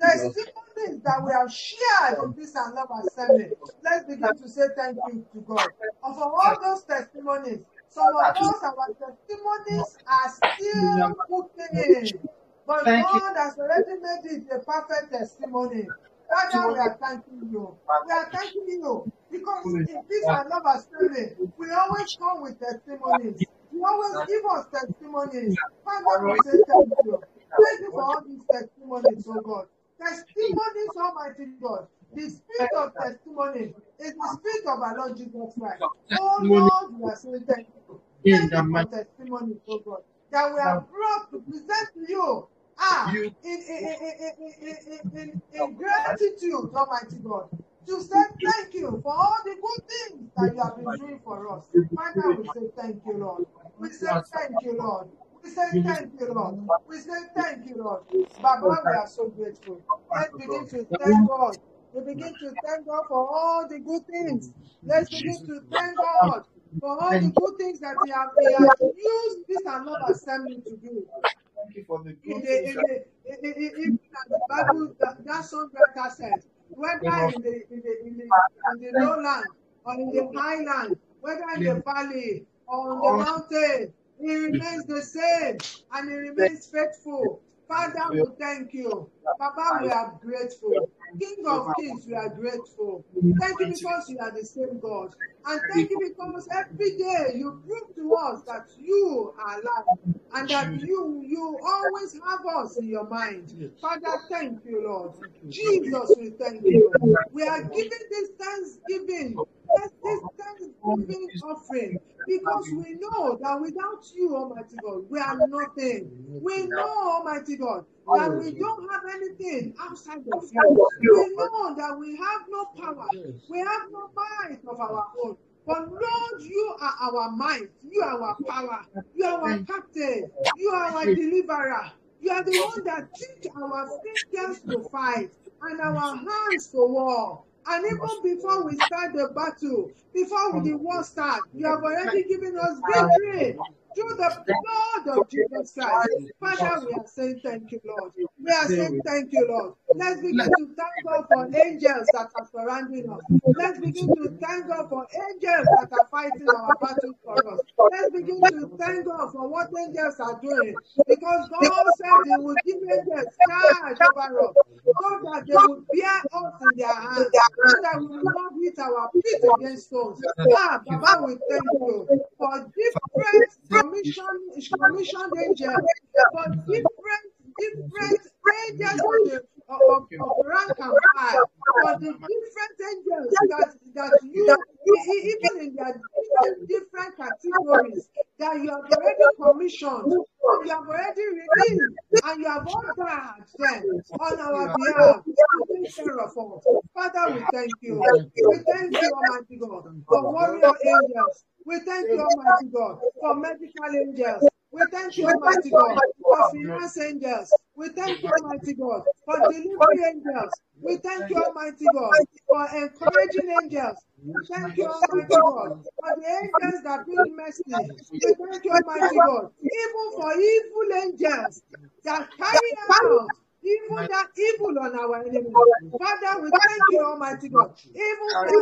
testimonies that we have shared in this and love assembly. Let's begin to say thank you to God. And for all those testimonies, some of us, our testimonies are still cooking. But God has already made it a perfect testimony. Father, we are thanking you. We are thanking you because in these are not we always come with testimonies. You always give us testimonies. Father, we say thank you. Thank you for all these testimonies, oh God. Testimonies, Almighty God. The spirit of testimony is the spirit of our Lord Jesus Christ. Oh Lord, we are saying thank you. Thank you for testimonies, oh God, that we are brought to present to you Ah, in, in, in, in, in, in, in gratitude, Almighty God, to say thank you for all the good things that you have been doing for us. Father, we say thank you, Lord. We say thank you, Lord. We say thank you, Lord. We say thank you, Lord. Baba, we are so grateful. Let's begin to thank God. We begin to thank God for all the good things. Let's begin to thank God for all the good things that He has, he has used this not assembly to do. Thank you for the good things in the, in the, in, in the Bible, that, that songwriter said, whether in the, in the, in the, in the lowland or in the highland, whether in the valley or on the mountain, he remains the same and he remains faithful. Father, we thank you. Papa, we are grateful. King of kings, we are grateful. Thank you because you are the same God. And thank you because every day you prove to us that you are alive and that you you always have us in your mind. Father, thank you, Lord. Jesus, we thank you. We are giving this thanksgiving, this thanksgiving offering, because we know that without you, Almighty God, we are nothing. We know, Almighty God, that we don't have anything outside of you. We know that we have no power, we have no might of our own. But Lord, you are our might, you are our power, you are our captain, you are our deliverer. You are the one that teach our fingers to fight and our hands to war. And even before we start the battle, before the war starts, you have already given us victory through the blood of Jesus Christ. Father, we are saying thank you, Lord. We are saying thank you, Lord. Let's begin to thank God for angels that are surrounding us. Let's begin to thank God for angels that are fighting our battles for us. Let's begin to thank God for what angels are doing. Because God said He would give angels charge over us so that they would bear us in their hands, so that we will not hit our feet against stones. Ah, Baba, we thank you for different commission, commissioned angels, for different, different angels of, of rank and file, for the different angels that, that you, even in their different, categories, that you have already commissioned, and you have already released, and you have ordered them on our behalf to take care of us. Father, we thank you. We thank you, Almighty God, for warrior angels. We thank you, Almighty God, for medical angels. We thank you, Almighty God, for finance angels. We thank you, Almighty God, for delivery angels. We thank you, Almighty God, for encouraging angels. We thank you, Almighty God, for the angels that bring mercy. We thank you, Almighty God, even for evil angels that carry out even that evil on our enemies. Father, we thank you, Almighty God, even for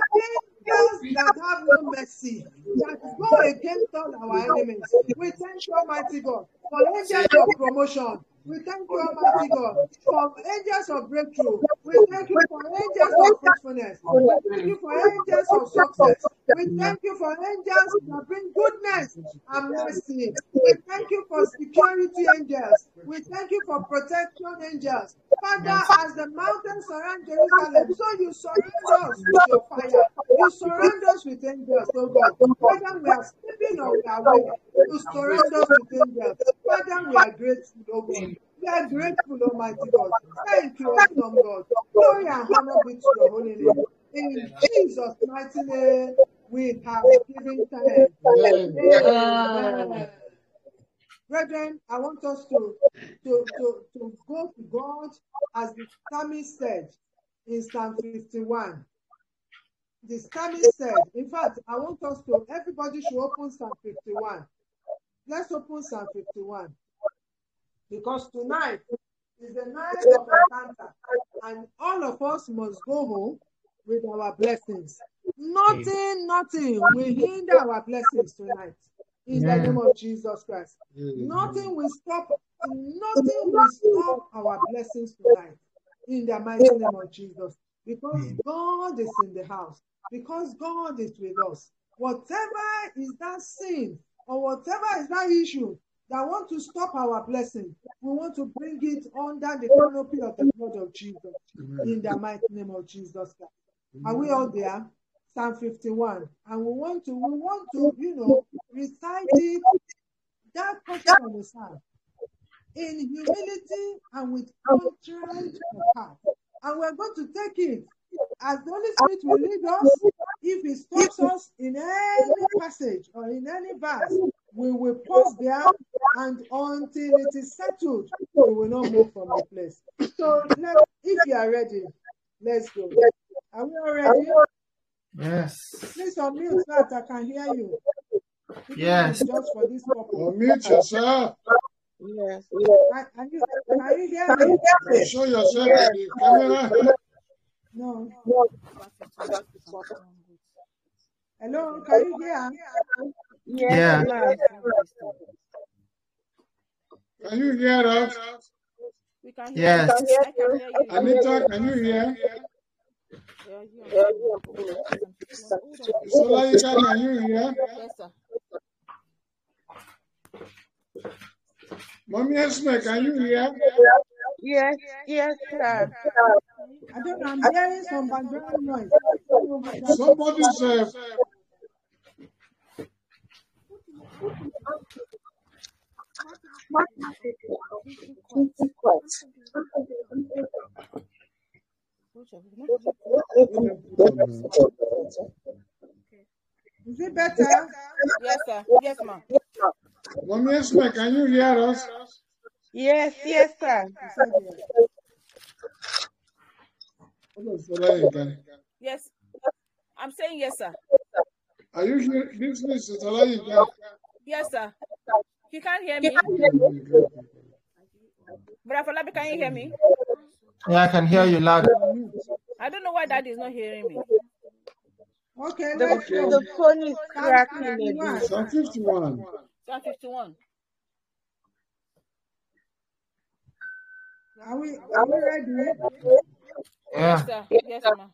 angels that have no mercy, that go against all our enemies. We thank you, Almighty God, for angels of promotion. We thank you, Almighty God, for angels of breakthrough. We thank you for angels of fruitfulness. We thank you for angels of success. We thank you for angels that bring goodness and mercy. We thank you for security angels. We thank you for protection angels. Father, as the mountains surround Jerusalem, so you surround us with your fire. You surround us with angels, oh God. Father, we are sleeping on our way. You surround us with angels. Father, we are grateful, oh God. We are grateful, Almighty God. Thank you, awesome God. Glory and honor be to your holy name. In Jesus' mighty name, we have given thanks. Amen. Brethren, I want us to, to, to, to go to God as the psalmist said in Psalm 51. The psalmist said, in fact, I want us to, everybody should open Psalm 51. Let's open Psalm 51. Because tonight is the night of encounter, and all of us must go home with our blessings. Nothing, nothing will hinder our blessings tonight. In the name of Jesus Christ. Nothing will stop, nothing will stop our blessings tonight. In the mighty name of Jesus. Because God is in the house. Because God is with us. Whatever is that sin or whatever is that issue that want to stop our blessing, we want to bring it under the canopy of the blood of Jesus. In the mighty name of Jesus Christ. Are we all there? Psalm 51. And we want to, we want to, you know, recite it, that portion of the psalm, in humility and with contrite heart. And we're going to take it as the Holy Spirit will lead us. If He stops us in any passage or in any verse, we will pause there and until it is settled, we will not move from the place. So let, if you are ready, let's go. Are we all ready? Yes. Please unmute that I can hear you. Even Yes. Just for this purpose. Unmute yourself. Yes. Can, can you, can you hear me? Show yourself at the camera. No. Hello, can you hear? Yeah. loud. Can you hear us? We can hear Yes. you. I can hear you. Anita, can you hear? Solayika, can you hear? Yes, sir. Mommy Esme, can you hear? Yes, yes, sir. I don't know. I'm hearing some background noise. Somebody's uh, Is it better? Yes, sir. Yes, ma'am. Mommy Esme, can you hear us? Yes, yes, sir. Yes. I'm saying yes, sir. Are you here? This is Sister Layinka. Yes, sir. You can't hear me. Brother Falabi, can you hear me? Yeah, I can hear you loud. I don't know why dad is not hearing me. Okay, The, let's the phone is Psalm cracking a 51. Psalm 51. Psalm 51. Are we, are we ready? Yeah. Yes, sir. Yes, ma'am.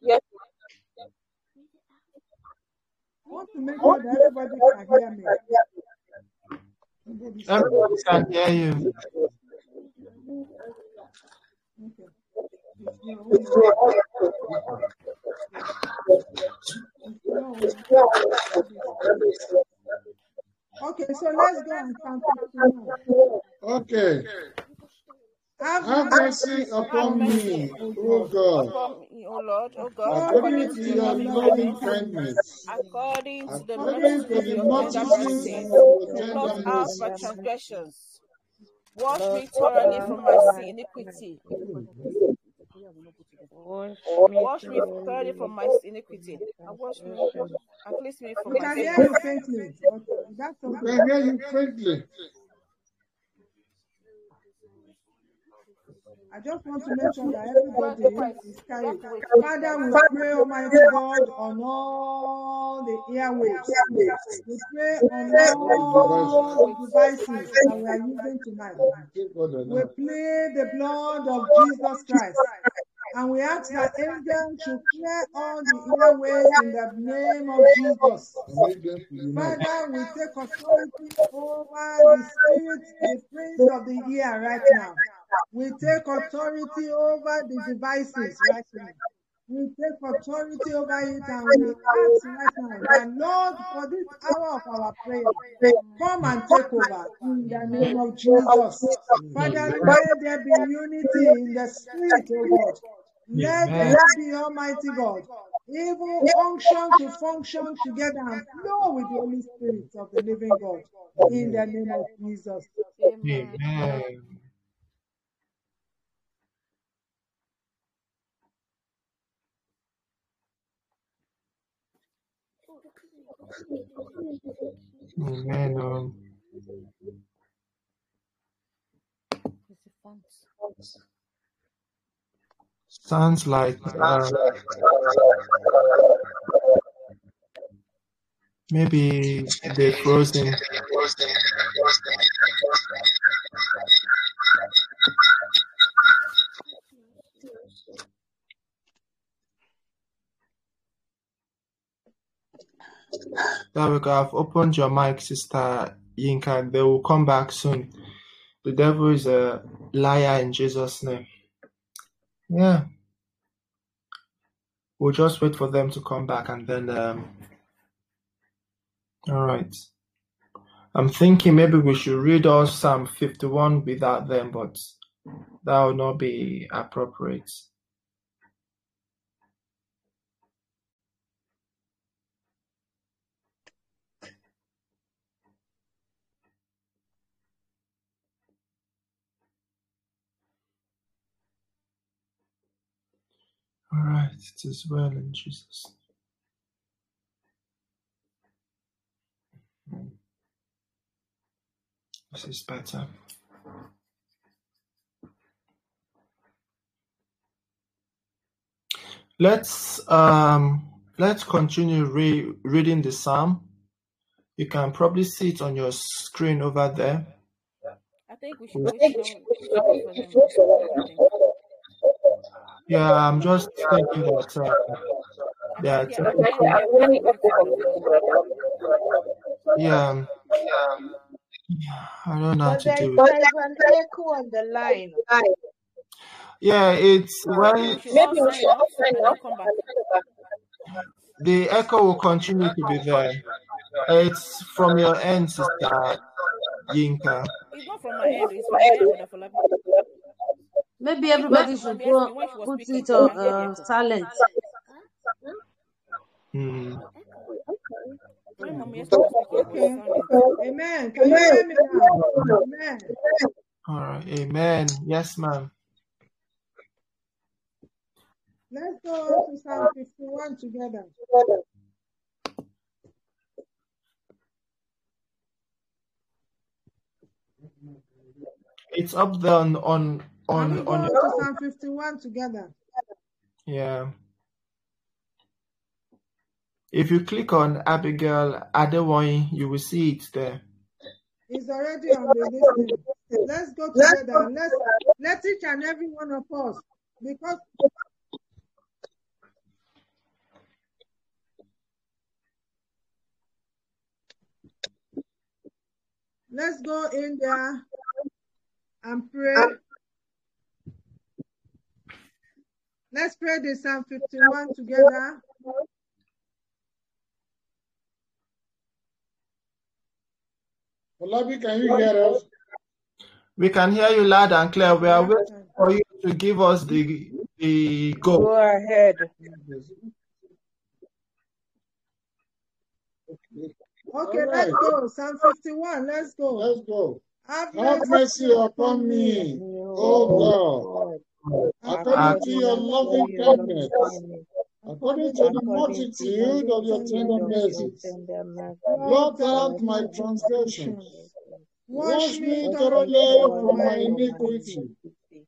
I want to make sure that everybody can hear me. Everybody can hear you. Okay. Okay, so let's go and Psalm 51. Okay. Have Have mercy mercy upon me, O God, Upon me, O Lord, O God, according to your loving kindness, according to the according to the your tender multitude mercy, of your blot tender out my transgressions. Wash me thoroughly from my sin, iniquity. Wash Wash me thoroughly thoroughly from my iniquity. And wash me and cleanse me from We my can sin. hear you faintly. That's We okay. can hear you faintly. I just want to make sure that everybody is carried. Father, we pray, Almighty God, on all the airwaves. We pray on all the devices that we are using tonight. We plead the blood of Jesus Christ. And we ask that angels should clear all the airways in the name of Jesus. And make them to unite. Father, we take authority over the spirit, the prince of the air right now. We take authority over the devices right now. We take authority over it and we ask right now that Lord, for this hour of our prayer, come and take over in the name of Jesus. Father, let there be unity in the spirit, O God. Let there be Almighty God. Even unction to function together and flow with the Holy Spirit of the living God. In the name of Jesus. Amen. Amen. Um, sounds like uh, maybe they're frozen. I've opened your mic, Sister Yinka. They will come back soon. The devil is a liar in Jesus' name. Yeah. We'll just wait for them to come back and then um all right. I'm thinking maybe we should read all Psalm 51 without them, but that would not be appropriate. All right, it is well in Jesus. This is better. Let's um let's continue re- reading the psalm. You can probably see it on your screen over there. I think we should wait for them. Yeah, I'm just thinking that uh, Yeah, that I'm hearing- I'm hearing it. yeah, I don't know how to do it. there is an echo on the line. Yeah, it's Maybe when we should all sign off and then come back. the echo will continue to be there. It's from your end, sister Yinka. It's not from my end, it's from my end, Brother Falabi. Maybe everybody should go asked me when she was put it on can hear the uh, silent. Hmm. When Mommy Esther was speaking, it was Okay. Amen. Can you hear me now? Amen. All right. Amen. Yes, ma'am. Let's go to Psalm 51 together. It's up there on on Can on, we go on to your Psalm 51 together? yeah. If you click on Abigail Adewoyin, you will see it there. It's already on the listening. Let's go together let's let each and every one of us because let's go in there and pray. Let's pray the Psalm 51 together. Olabi, can you hear us? We can hear you loud and clear. We are waiting for you to give us the the go. Go ahead. Okay, All let's go. Psalm 51. Let's go. Let's go. Have Have mercy mercy upon upon me, me, You, O God, God, according to your loving kindness, according to the multitude of your tender mercies. blot out my transgressions. Wash me thoroughly from my iniquity,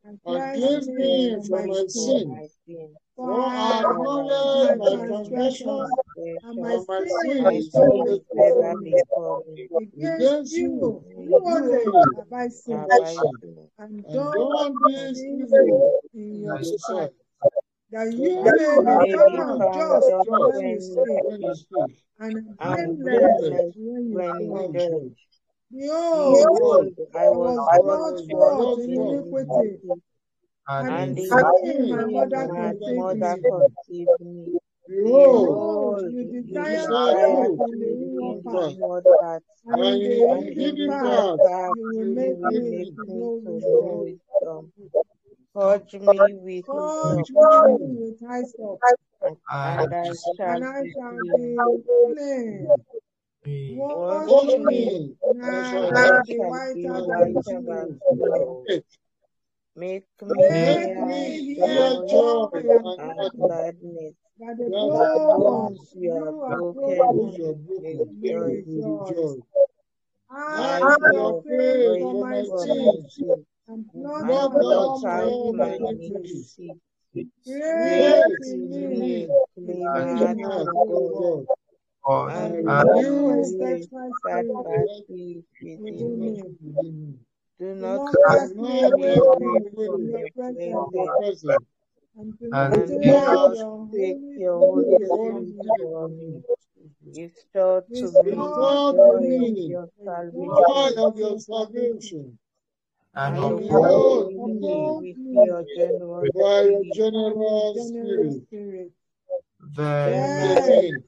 and cleanse me from my sin. For I acknowledge my transgressions, transgressions, and my and my sin my sin is is sin always is always before ever before me. me. before me. Against you, and evil evil in your your sight, sight, that you may you be may be found found just when you speak, when you speak, speak, and blameless when you when you. when judge. you judge. judge. Behold, I was brought forth forth in in iniquity, And and and in in and sin sin my mother my my mother conceived me. Conceived me. Behold, Behold, Behold, you you desire desire desire truth truth in the truth in inward in the the part, path, inward parts, and and in in the the and hidden in hidden the part hidden path path you will you make you make me make me to me know to to know know. wisdom. wisdom. Purge me with Purge hyssop, me and, and and I ah, shall and I be clean. be clean. we Wash Wash me, me, and and I I shall and shall I be be whiter than whiter snow. than than snow. snow. Make me make Make hear Make me hear joy and gladness, that the that That bones bones you have broken bones you. broken. Have may may will from from my sins my sins, sins, and and blot and blot out blot out all my out all my my iniquities. Create Create in Create me me me a a clean heart, clean heart, heart, O God, and and and renew a renew renew a steadfast spirit steadfast spirit within within me. Me. within. Do Do not not cast cast me away cast me away away from from your your presence, your presence, presence, and do and not and do do take not not your Holy your Spirit Holy take your from me. Spirit from from me. me. Restore to me Restore the Restore to to joy of your the the joy salvation, joy of of your your salvation, salvation, and and and uphold uphold uphold me with your generous spirit. by your generous generous spirit. spirit. then Then Then,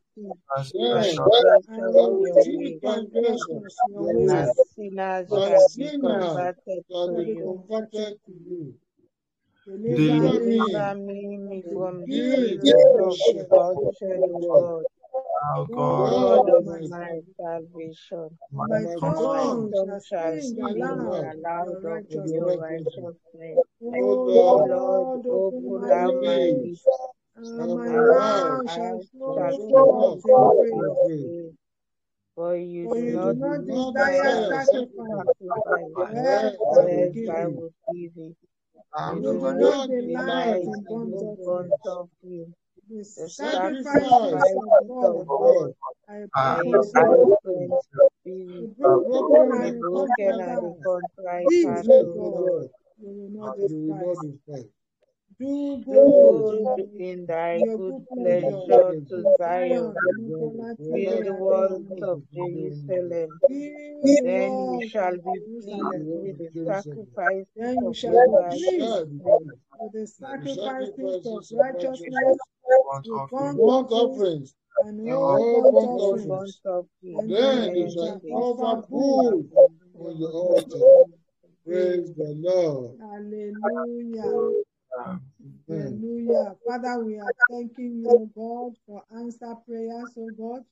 as then precious I Transgressors will your will teach teach ways, transgressors transgressors your your ways, sinners but and shall be sinners converted shall to shall be be you. to you. Deliver deliver me Deliver Deliver me me from from guilt guilt and of bloodshed, bloodshed, O O God, of of my my salvation. salvation. my My And my comfort tongue tongue shall shall sing sing sing aloud aloud of your of of your your righteousness. righteousness. righteousness. O O O Lord, Lord, Lord, open open my my thou my lips, and and my my and mouth mouth shall I show shall shall show forth show your forth forth praise. your your praise. praise. For you For do For you you not do not not desire desire desire sacrifice, sacrifice, sacrifice, whereas whereas I I will will give give you. it. do do do not delight in burnt the sacrifice of sacrifices God of of God God are a I are a broken spirit, broken, broken a spirit, a broken broken a and and contrite and heart. contrite These, heart, O This, O O God, Lord, God, you will you will not despise. Despise. Do good in thy good good pleasure pleasure to to Zion, Zion, Nicola, fill the walls of Jerusalem. Then you shall be pleased with the sacrifices Then you of shall be pleased righteousness. with the sacrifices sacrifices of of righteousness, Want with of burnt burnt offerings, offerings, and and all all burnt burnt offerings. burnt offerings. And Then then you shall shall offer offer food food on the altar. Praise the Lord. Hallelujah. Hallelujah. Father, we are thanking you, God, for answer prayers, oh God.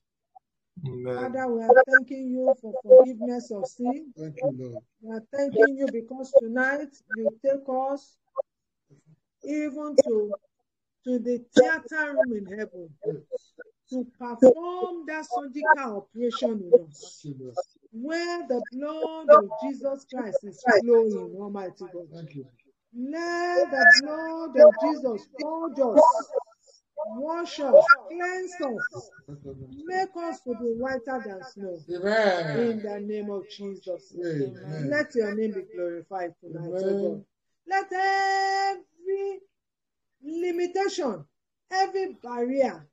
Amen. Father, we are thanking you for forgiveness of sin. Thank you, Lord. We are thanking you because tonight you take us even to, to the theater room in heaven to perform that surgical operation in us, Thank you, Lord. where the blood of Jesus Christ is flowing, Almighty God. Thank you. Let the blood of Jesus purge us, wash us, cleanse us, make us to be whiter than snow. In the name of Jesus. Amen. Let your name be glorified tonight, Amen. Let every limitation, every barrier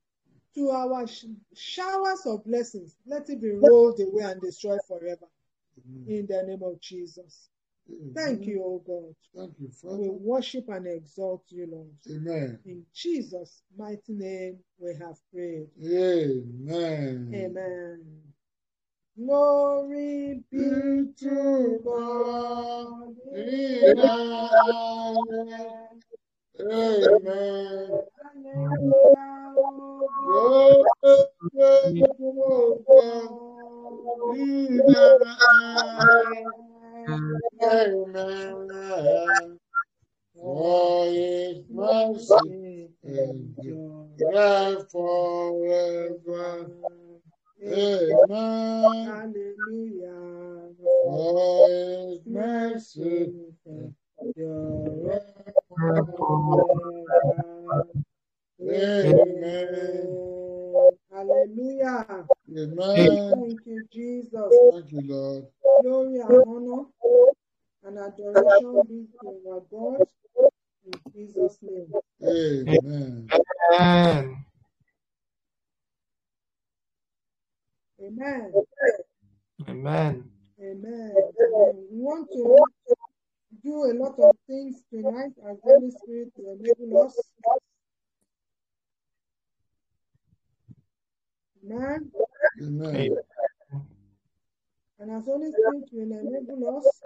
to our showers of blessings, let it be rolled away and destroyed forever. In the name of Jesus. Thank you, oh God. Thank you, Father. We worship and exalt you, Lord. Amen. In Jesus' mighty name, we have prayed. Amen. Amen. Glory be to God. in the highest. Amen. Hallelujah. Glory to God highest. Amen. For his mercy forever. Amen. For his mercy forever. Amen. Hallelujah. Amen. Thank you, Jesus. Thank you, Lord. Glory and honor and adoration be to our God in Jesus' name. Amen. Amen. Amen. Amen. Amen. Amen. We want to do a lot of things tonight as the Holy Spirit will enable us. Amen. Amen. And as Holy Spirit will enable us,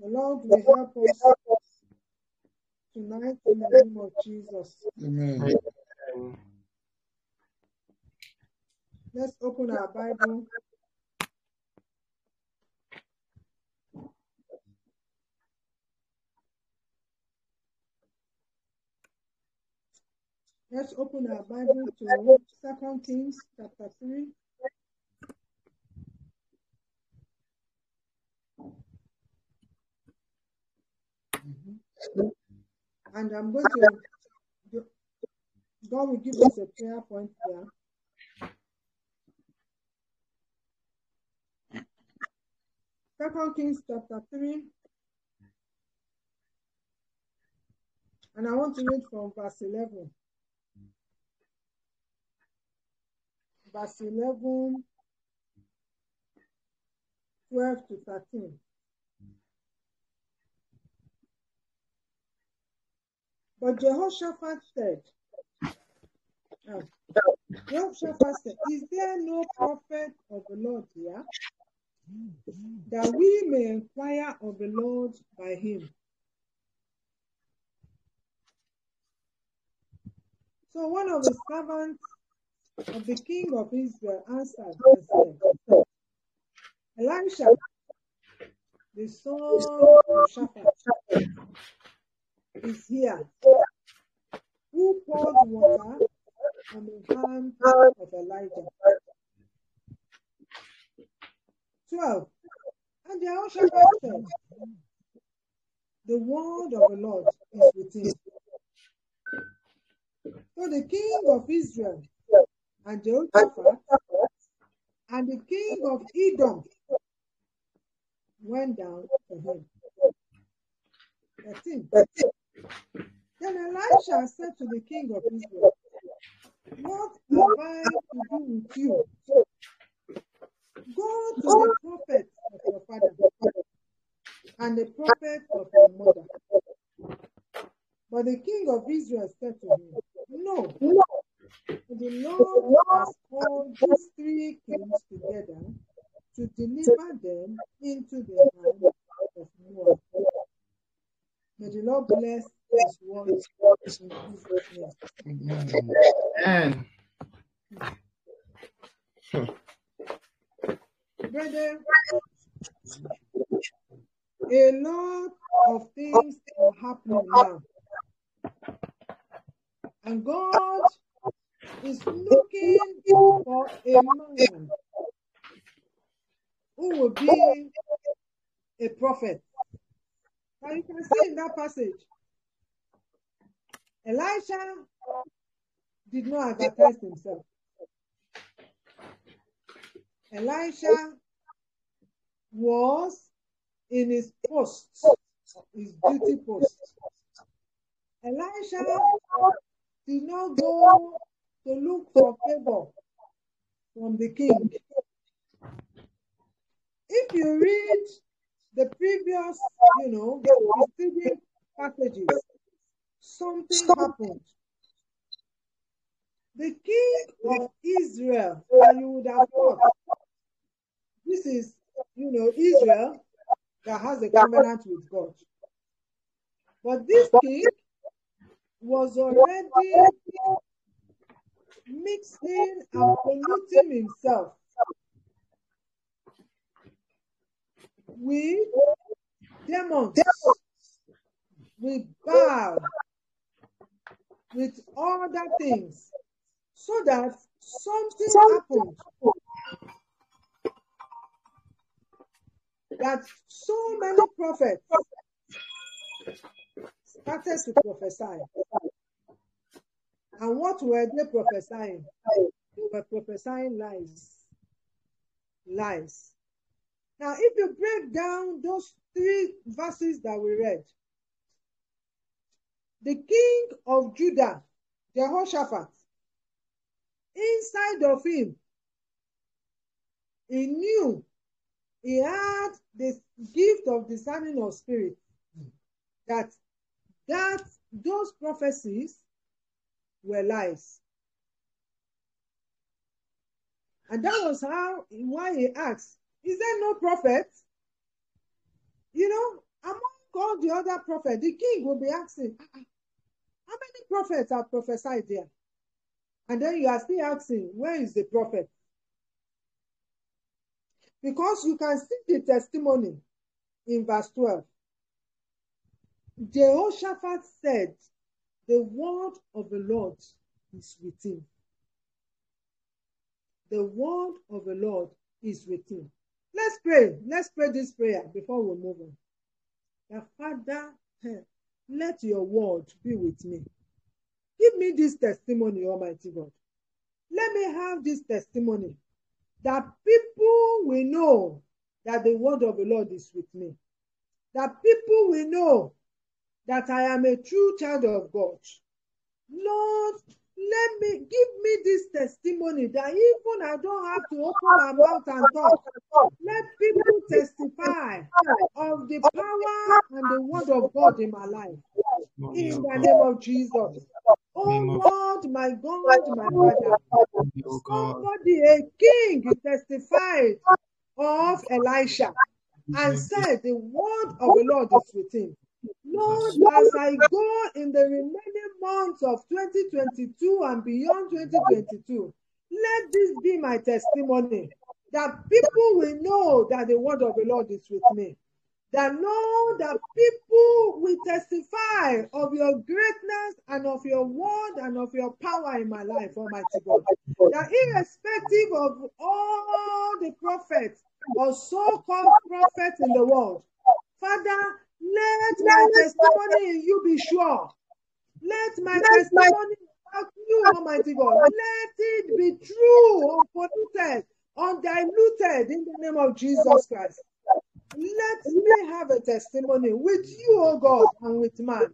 the Lord will help us tonight in the name of Jesus. Amen. Amen. Let's open our Bible. Let's open our Bible to Second Kings chapter 3. Mm-hmm. And I'm going to, God will give us a prayer point there. Second Kings chapter 3. And I want to read from verse 11. Verse 11, 12 to 13. But Jehoshaphat said, uh, Jehoshaphat said, Is there no prophet of the Lord here? That we may inquire of the Lord by him. So one of the servants of the king of Israel answered and said, Elisha, the son of Shaphat, is here, who poured water on the hand of Elijah. 12. And Jehoshaphat said, The word of the Lord is with him. So the king of Israel and Jehoshaphat and the king of Edom went down to him. 13. Then Elisha said to the king of Israel, What have I to do with you? Go to the prophet of your father and the prophet of your mother. But the king of Israel said to him, No, the Lord has called these three kings together to deliver them into the hand of Moab. May the Lord bless his word in Jesus' name. Amen. Brother, a lot of things are happening now. And God is looking for a man who will be a prophet. Now you can see in that passage, Elisha did not advertise himself. Elisha was in his post, his duty post. Elisha did not go to look for favor from the king. If you read the previous, you know, preceding passages, something happened. The king of Israel, and you would have thought, this is, you know, Israel that has a covenant with God. But this king was already mixing and polluting himself with demons, with Baal, with other things, so that something happened that so many prophets started to prophesy. And what were they prophesying? They were prophesying lies. Lies. Now, if you break down those three verses that we read, the king of Judah, Jehoshaphat, inside of him, he knew he had the gift of discerning of spirit that that those prophecies were lies. And that was how why he asked is there no prophet? You know among all the other prophets the king will be asking "Ah, ah, how many prophets have prophesied there? And then you are still asking where is the prophet? Because you can see the testimony in verse 12. Jehoshaphat said, The word of the Lord is with him. The word of the Lord is with him. Let's pray. Let's pray this prayer before we move on. The Father, eh, let your word be with me. Give me this testimony, Almighty God. Let me have this testimony that people will know that the word of the Lord is with me. That people will know that I am a true child of God. Lord, let me give me this testimony that even I don't have to open my mouth and talk. Let people testify of the power and the word of God in my life. In the name of Jesus. Oh Lord, my God, my Father. Somebody, a king, testified of Elisha and said, The word of the Lord is with him. Lord, as I go in the remaining months of 2022 and beyond 2022, let this be my testimony that people will know that the word of the Lord is with me. That know that people will testify of your greatness and of your word and of your power in my life, Almighty God. That irrespective of all the prophets or so-called prophets in the world, Father, let my testimony in you be sure. Let my testimony about you, Almighty God, let it be true, unpolluted, undiluted in the name of Jesus Christ. Let me have a testimony with you, O God, and with man.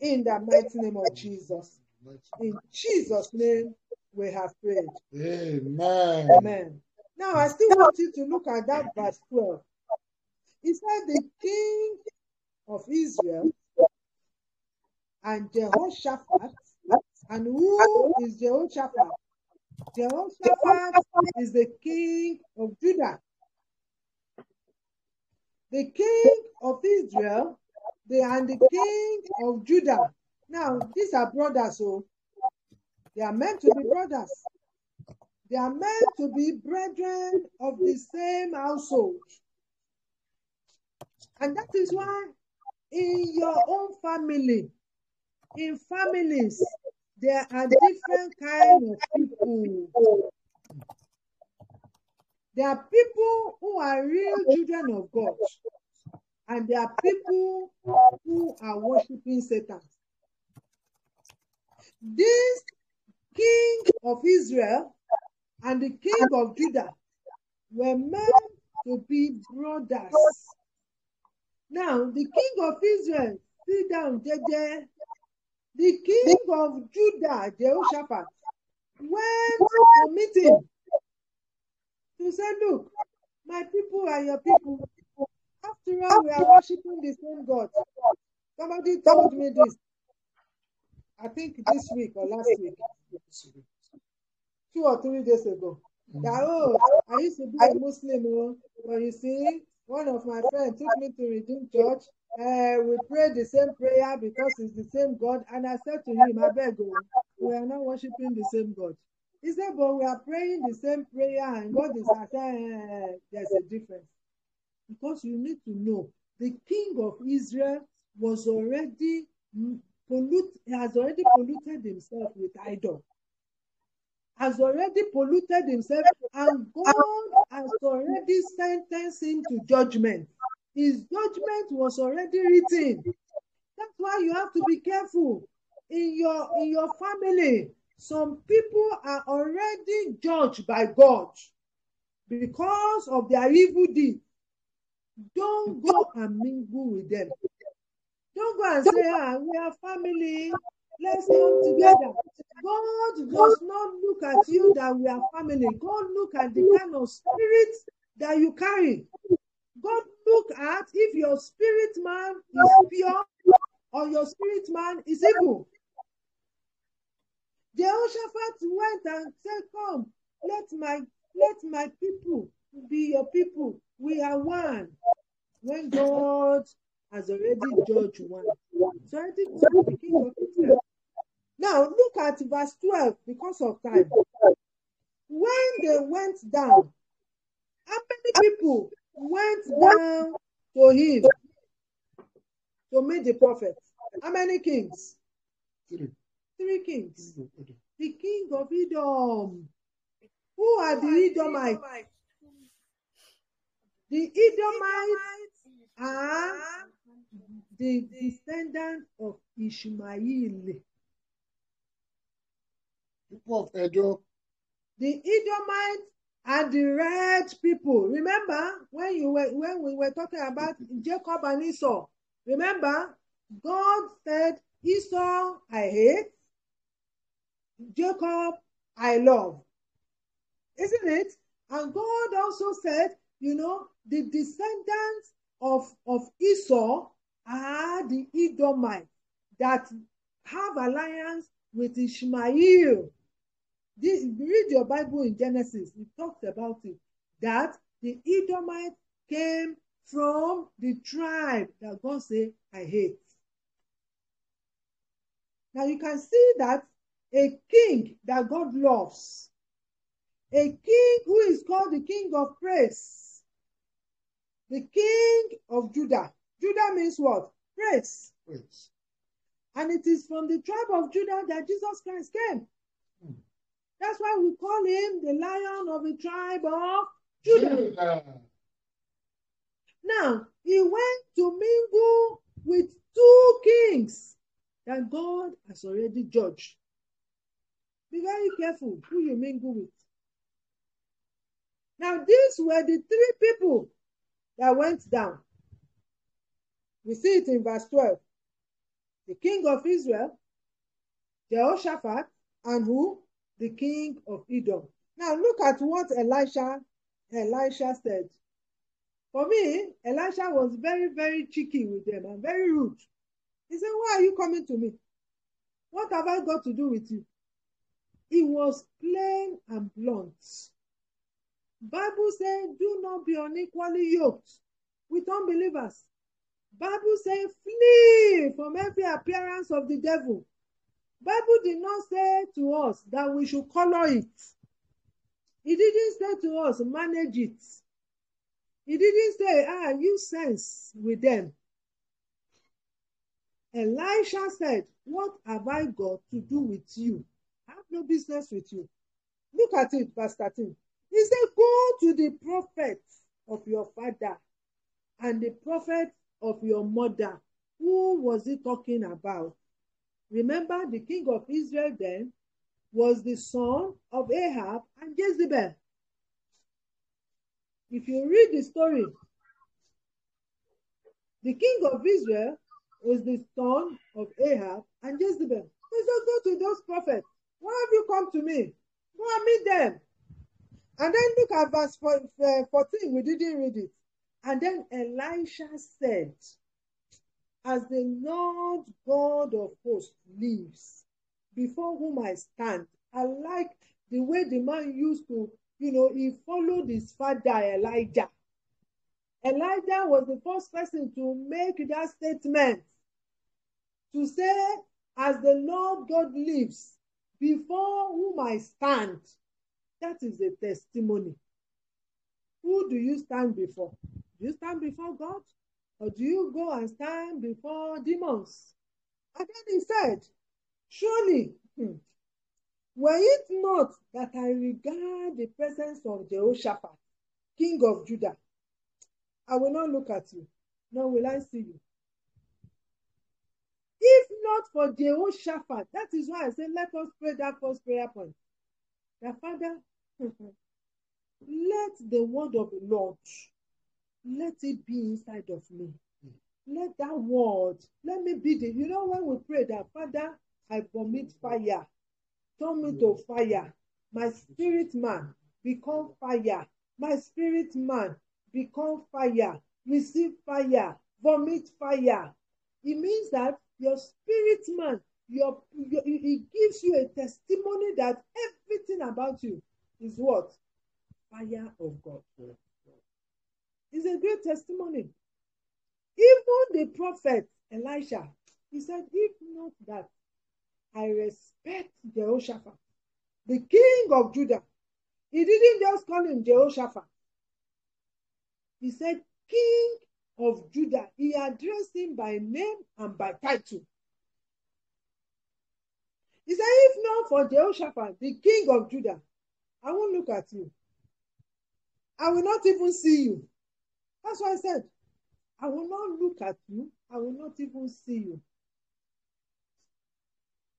in the mighty name of Jesus. In Jesus' name, we have prayed. Amen. Amen. Now, I still want you to look at that verse 12. It said, The king of Israel and Jehoshaphat. And who is Jehoshaphat? Jehoshaphat is the king of Judah. The king of Israel the, and the king of Judah. Now, these are brothers, so they are meant to be brothers. They are meant to be brethren of the same household. And that is why in your own family, in families, there are different kind of people. There are people who are real children of God, and there are people who are worshiping Satan. This king of Israel and the king of Judah were meant to be brothers. Now, the king of Israel sit down, jeje. The king of Judah, Jehoshaphat, went to meet him to say, Look, my people are your people. After all, we are worshiping the same God. Somebody told me this, I think this week or last week, two or three days ago. That, oh, I used to be a Muslim, oh, but you see, one of my friends took me to Redeem Church. Uh, we prayed the same prayer because it's the same God. And I said to him, I beg you, we are not worshiping the same God. He said, but we are praying the same prayer and God is said, uh, there's a difference. Because you need to know the king of Israel was already pollute, has already polluted himself with idol. Has already polluted himself, and God already sentenced him to judgment. His judgment was already written. That's why you have to be careful in your in your family. Some people are already judged by God because of their evil deeds. Don't go and mingle with them. Don't go and say, ah, we are family. Let's come together. God does not look at you that we are family. God look at the kind of spirit that you carry. God look at if your spirit man is pure or your spirit man is evil. Jehoshaphat went and said, Come, let my let my people be your people. We are one. When God has already judged one. So I think the king of Israel. Now look at verse 12 because of time. When they went down, how many people went down to him to meet the prophet? How many kings? Three. Three kings. The king of Edom. Who are the Edomites? The Edomites are the descendants of Ishmael. People of Edo, The Edomites are the red people. Remember when you were when we were talking about Jacob and Esau. Remember, God said, Esau I hate, Jacob I love. Isn't it? And God also said, you know, the descendants of, of Esau are the Edomites that have alliance with Ishmael. This, read your Bible in Genesis. It talks about it. That the Edomites came from the tribe that God said, I hate. Now you can see that a king that God loves, a king who is called the king of praise, the king of Judah. Judah means what? Praise. praise. And it is from the tribe of Judah that Jesus Christ came. That's why we call him the lion of the tribe of Judah. Judah. Now, he went to mingle with two kings that God has already judged. Be very careful who you mingle with. Now, these were the three people that went down. We see it in verse 12. The king of Israel, Jehoshaphat, and who? The king of Edom. Now look at what Elisha, Elisha said. For me, Elisha was very, very cheeky with them and very rude. He said, Why are you coming to me? What have I got to do with you? He was plain and blunt. Bible says, do not be unequally yoked with unbelievers. Bible says, flee from every appearance of the devil. Bible did not say to us that we should color it. He didn't say to us, manage it. He didn't say, ah, use sense with them. Elisha said, What have I got to do with you? I have no business with you. Look at it, verse 13. He said, Go to the prophet of your father and the prophet of your mother. Who was he talking about? Remember, the king of Israel then was the son of Ahab and Jezebel. If you read the story, the king of Israel was the son of Ahab and Jezebel. He said, Go to those prophets. Why have you come to me? Go and meet them. And then look at verse uh, 14. We didn't read it. And then Elisha said, As the Lord God of hosts lives, before whom I stand. I like the way the man used to, you know, he followed his father Elijah. Elijah was the first person to make that statement to say, As the Lord God lives, before whom I stand. That is a testimony. Who do you stand before? Do you stand before God? Or do you go and stand before demons? And then he said, Surely, hmm, were it not that I regard the presence of Jehoshaphat, king of Judah, I will not look at you, nor will I see you. If not for Jehoshaphat, that is why I say, let us pray that first prayer point. The Father, let the word of the Lord, let it be inside of me. Let that word, let me be the, you know, when we pray that, Father, I vomit fire, turn me to fire. My spirit man, become fire. My spirit man, become fire. Receive fire. Vomit fire. It means that your spirit man, your, your it gives you a testimony that everything about you is what? Fire of God. It's a great testimony. Even the prophet Elisha, he said, if not that, I respect Jehoshaphat, the king of Judah. He didn't just call him Jehoshaphat. He said, King of Judah. He addressed him by name and by title. He said, If not for Jehoshaphat, the king of Judah, I won't look at you. I will not even see you. That's why I said, I will not look at you. I will not even see you.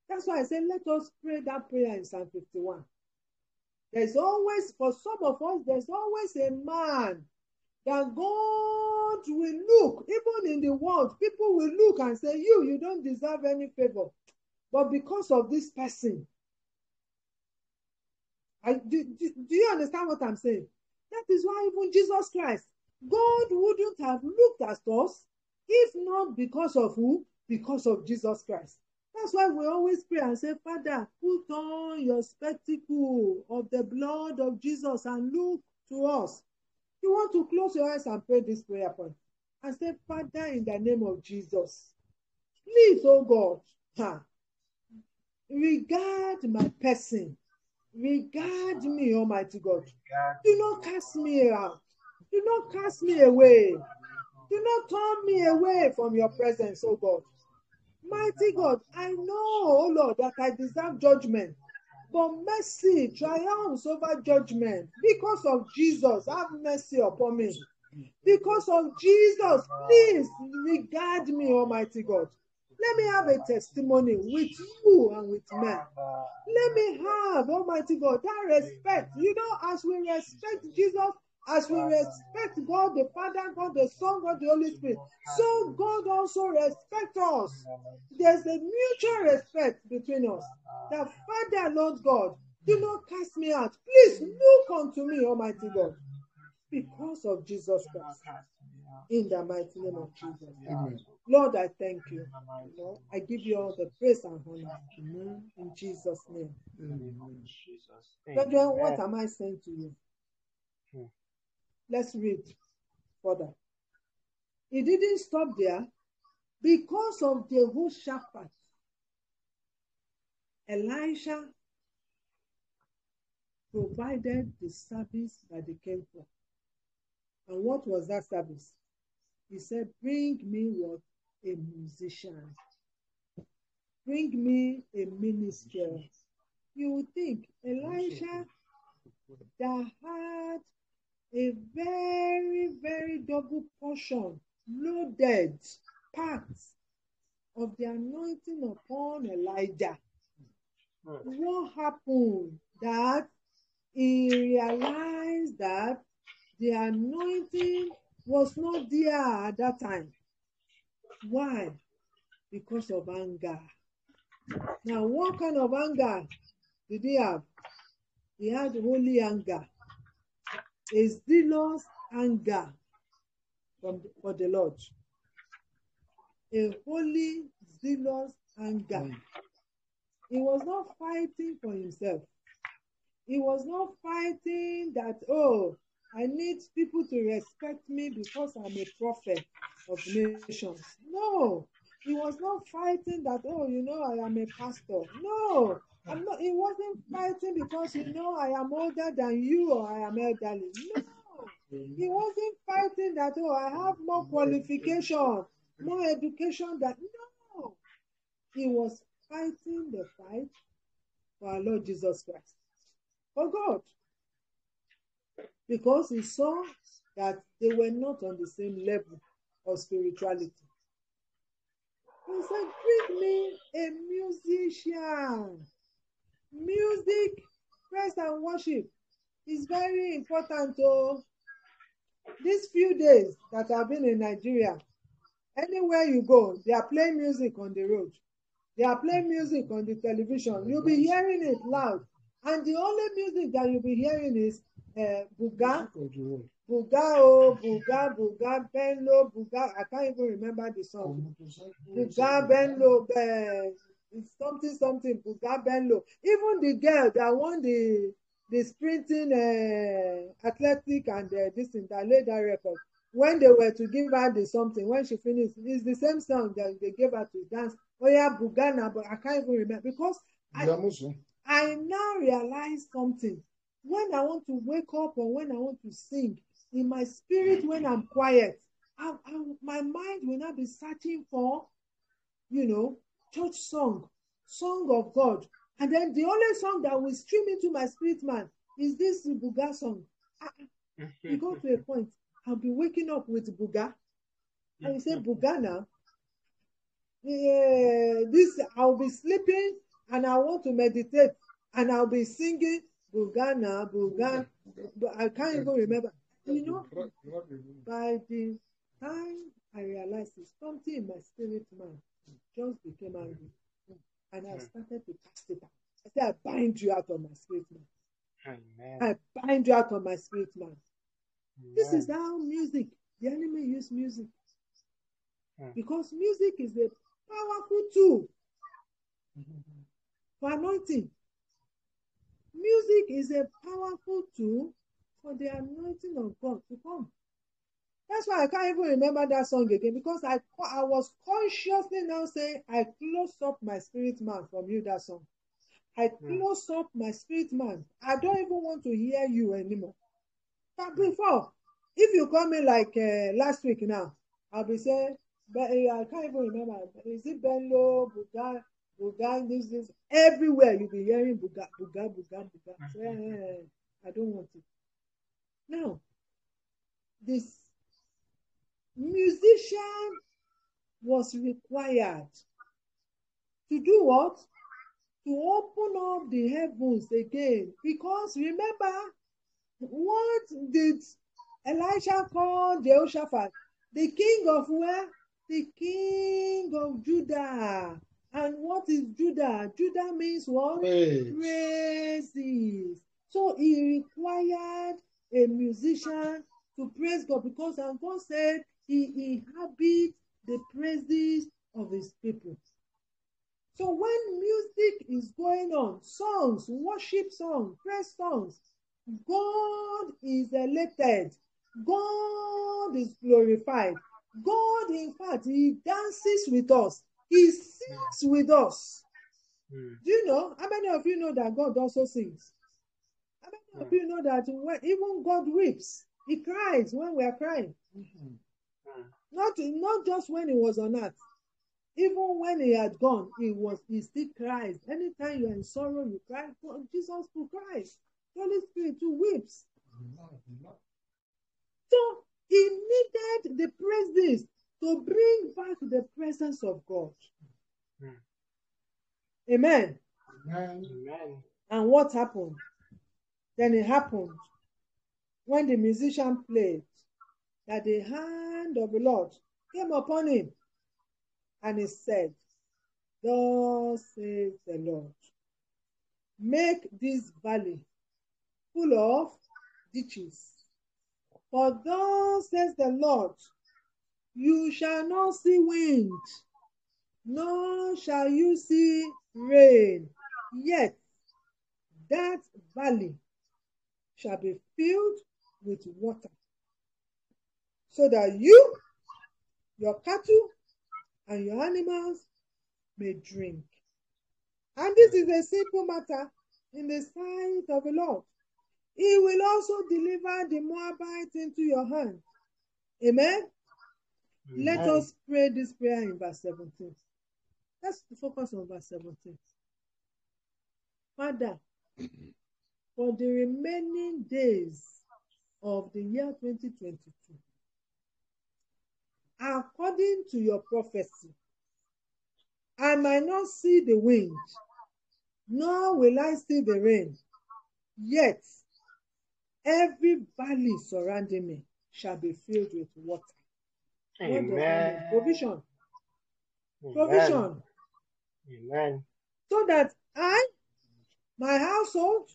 That's why I said, let us pray that prayer in Psalm 51. There's always, for some of us, there's always a man that God will look, even in the world, people will look and say, You, you don't deserve any favor. But because of this person, I, do, do, do you understand what I'm saying? That is why even Jesus Christ, God wouldn't have looked at us if not because of who? Because of Jesus Christ. That's why we always pray and say, Father, put on your spectacle of the blood of Jesus and look to us. You want to close your eyes and pray this prayer point and say, Father, in the name of Jesus, please, oh God, ha, regard my person. Regard me, Almighty God. Do not cast me out. Do not cast me away. Do not turn me away from your presence, oh God. Mighty God, I know, oh Lord, that I deserve judgment. But mercy triumphs over judgment. Because of Jesus, have mercy upon me. Because of Jesus, please regard me, Almighty God. Let me have a testimony with you and with men. Let me have, Almighty God, that respect. You know, as we respect Jesus, As we respect God the Father, God the Son, God the Holy Spirit, so God also respects us. There's a mutual respect between us. The Father, Lord God, do not cast me out. Please look unto me, Almighty God, because of Jesus Christ. In the mighty name of Jesus. Amen. Lord, I thank you. Lord, I give you all the praise and honor. Amen. In Jesus' name. Amen. Brethren, what am I saying to you? Hmm. Let's read further. It didn't stop there because of Jehoshaphat. Elisha provided the service that they came for. And what was that service? He said, Bring me what? A musician. Bring me a minister. You would think Elisha that had a very, very double portion, loaded, packed of the anointing upon Elijah. Hmm. What happened that he realized that the anointing was not there at that time. Why? Because of anger. Now, what kind of anger did he have? He had holy anger, a zealous anger from the, for the Lord, a holy, zealous anger. Mm. He was not fighting for himself. He was not fighting that, oh, I need people to respect me because I'm a prophet of nations. No, he was not fighting that, oh, you know, I am a pastor. No, I'm not, he wasn't fighting because, you know, I am older than you or I am elderly. No, he wasn't fighting that, oh, I have more qualification, more education than, no. He was fighting the fight for our Lord Jesus Christ, for God because he saw that they were not on the same level of spirituality. He said, Bring me a musician. Music, praise and worship is very important. Oh, these few days that I've been in Nigeria, anywhere you go, they are playing music on the road. They are playing music on the television. You'll be hearing it loud. And the only music that you'll be hearing is uh, Buga, Buga, oh, Buga, Buga, Benlo, Buga. I can't even remember the song. Buga, Benlo, uh, it's something, something, Buga, Benlo. Even the girl that won the the sprinting uh, athletic and uh, this thing that laid that record. When they were to give her the something, when she finished, it's the same song that they gave her to dance. Oh yeah, Bugana, but I can't even remember because I, I now realize something. When I want to wake up or when I want to sing, in my spirit, when I'm quiet, I, I, my mind will not be searching for, you know, church song, song of God. And then the only song that will stream into my spirit man is this Buga song. Ah, you go to a point, I'll be waking up with Buga. And you say Buga now. Yeah, this I'll be sleeping and I want to meditate and I'll be singing Bugana, Buga. But I can't even remember. You know, by the time I realized it, something in my spirit man just became angry. And I started to cast it out. I said, I bind you out of my spirit man. Amen. I bind you out of my spirit man. This is how music, the enemy use music. Hmm. Because music is a powerful tool for anointing. Music is a powerful tool for the anointing of God to come. That's why I can't even remember that song again because I I was consciously now saying I close up my spirit man from you that song. I Hmm. close up my spirit man. I don't even want to hear you anymore. But before, if you call me like uh, last week now, I'll be saying, but uh, I can't even remember. Is it Benlo, Buga, Buga, this, this? Everywhere you'll be hearing Buga, Buga, Buga, Buga. So, eh, I don't want it. Now, this musician was required to do what? To open up the heavens again. Because remember, what did Elisha call Jehoshaphat, the king of where? The king of Judah. And what is Judah? Judah means what? Praise. Praises. So he required a musician to praise God because and God said he inhabits the praises of his people. So when music is going on, songs, worship songs, praise songs, God is elated. God is glorified. God, in fact, He dances with us. He sings with us. Mm. Do you know? How many of you know that God also sings? How many of you know that when, even God weeps? He cries when we are crying. Mm. Not, not just when He was on earth. Even when He had gone, He was He still cries. Anytime you are in sorrow, you cry. God- Jesus will cry. Holy Spirit too weeps. So he needed the praises to bring back the presence of God. Amen. Amen. Amen. And what happened? Then it happened when the musician played that the hand of the Lord came upon him and he said, Thus says the Lord, make this valley full of ditches. For thus says the Lord, you shall not see wind, nor shall you see rain, yet that valley shall be filled with water, so that you, your cattle, and your animals may drink. And this is a simple matter in the sight of the Lord. He will also deliver the Moabites into your hand. Amen. Let us pray this prayer in verse 17. Let's focus on verse 17. Father, for the remaining days of the year 2022, according to your prophecy, I might not see the wind, nor will I see the rain, yet every valley surrounding me shall be filled with water. What does that mean? Amen. Provision. Amen. Provision. Amen. So that I, my household,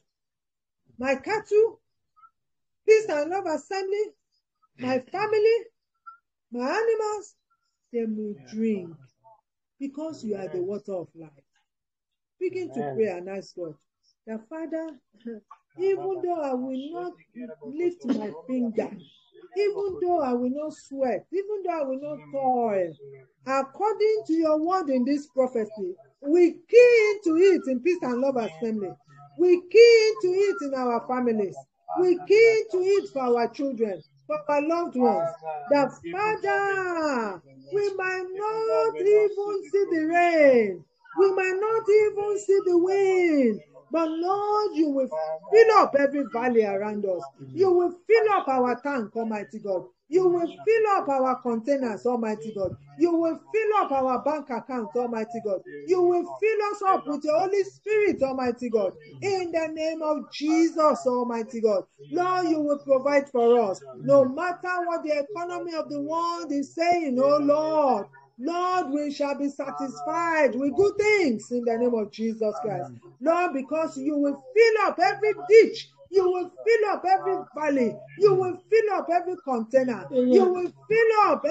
my cattle, peace and love assembly, my mm. family, my animals, they will drink because you are the water of life. Begin to pray and ask God, that Father, even though I will not lift my finger, even though I will not sweat, even though I will not toil, according to your word in this prophecy, we key into it in peace and love assembly. We key into it in our families. We key into it for our children, for our loved ones. That Father, we might not even see the rain. We might not even see the wind. But Lord, you will fill up every valley around us. You will fill up our tank, Almighty God. You will fill up our containers, Almighty God. You will fill up our bank account, Almighty God. You will fill us up with your Holy Spirit, Almighty God. In the name of Jesus, Almighty God. Lord, you will provide for us. No matter what the economy of the world is saying, oh Lord. Lord, we shall be satisfied with good things in the name of Jesus Christ. Lord, because you will fill up every ditch, you will fill up every valley, you will fill up every container, you will fill up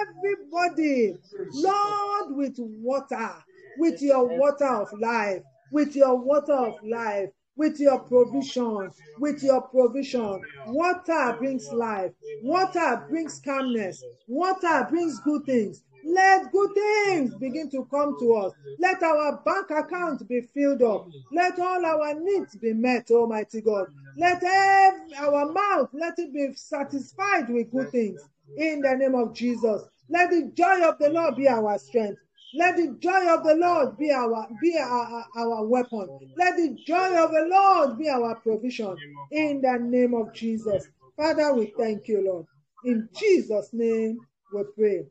everybody, Lord, with water, with your water of life, with your water of life. With your provision, with your provision. Water brings life. Water brings calmness. Water brings good things. Let good things begin to come to us. Let our bank account be filled up. Let all our needs be met, Almighty God. Let ev- our mouth, let it be satisfied with good things. In the name of Jesus. Let the joy of the Lord be our strength. Let the joy of the Lord be our be our, our weapon. Let the joy of the Lord be our provision. In the name of Jesus. Father, we thank you, Lord. In Jesus' name we pray.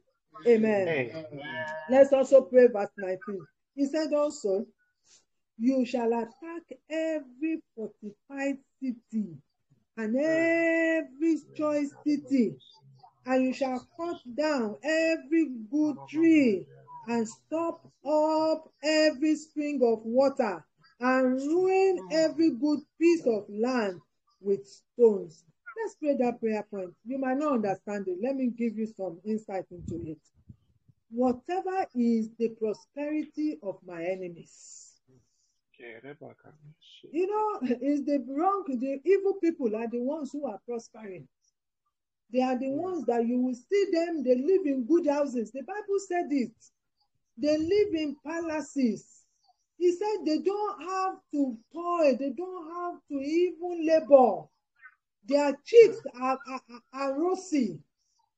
Amen. Amen. Let's also pray verse 19. He said also, You shall attack every fortified city and every choice city, and you shall cut down every good tree, and stop up every spring of water, and ruin every good piece of land with stones. Let's pray that prayer point. You might not understand it. Let me give you some insight into it. Whatever is the prosperity of my enemies, you know, is the wrong, the evil people are the ones who are prospering. They are the hmm. ones that you will see them, they live in good houses. The Bible said it. They live in palaces. He said they don't have to toil, they don't have to even labor. Their cheeks are, are, are- rosy.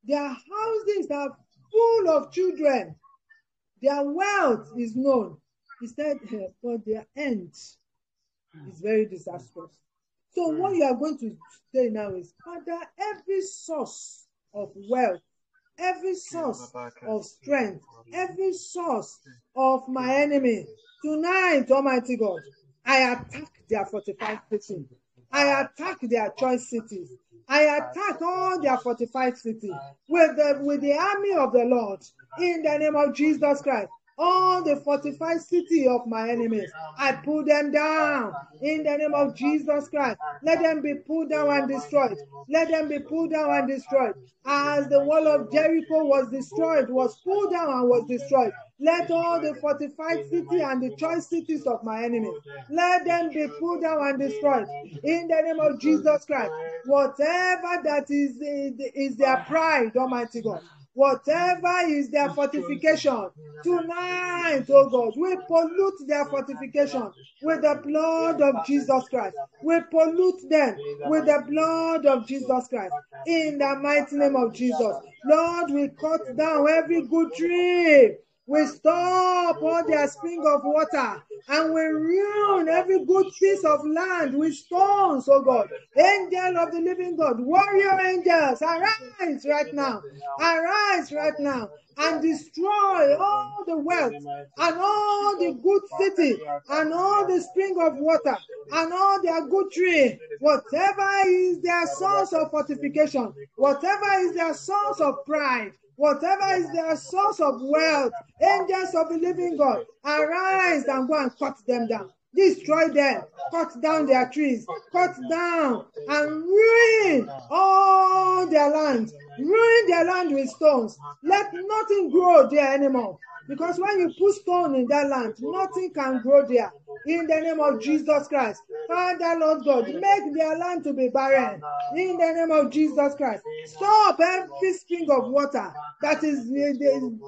Their houses are full of children. Their wealth is known. He said, but their end is very disastrous. So what you are going to say now is, Father, every source of wealth, every source of strength, every source of my enemy, tonight, Almighty God, I attack their fortified cities. I attack their choice cities. I attack all their fortified cities with the with the army of the Lord in the name of Jesus Christ. All the fortified city of my enemies, I pull them down in the name of Jesus Christ. Let them be pulled down and destroyed. Let them be pulled down and destroyed. As the wall of Jericho was destroyed, was pulled down and was destroyed. Let all the fortified city and the choice cities of my enemies, let them be pulled down and destroyed in the name of Jesus Christ. Whatever that is, is their pride, Almighty God. Whatever is their fortification tonight, oh God, we pollute their fortification with the blood of Jesus Christ. We pollute them with the blood of Jesus Christ in the mighty name of Jesus. Lord, we cut down every good tree. We stop all their spring of water and we ruin every good piece of land with stones, oh God. Angel of the living God, warrior angels, arise right now. Arise right now and destroy all the wealth and all the good city and all the spring of water and all their good tree. Whatever is their source of fortification, whatever is their source of pride, Whatever is their source of wealth, angels of the living God, arise and go and cut them down. Destroy them, cut down their trees, cut down and ruin all their land, ruin their land with stones. Let nothing grow there anymore. Because when you put stone in that land, nothing can grow there. In the name of Jesus Christ. Father, Lord God, make their land to be barren. In the name of Jesus Christ. Stop every spring of water that is giving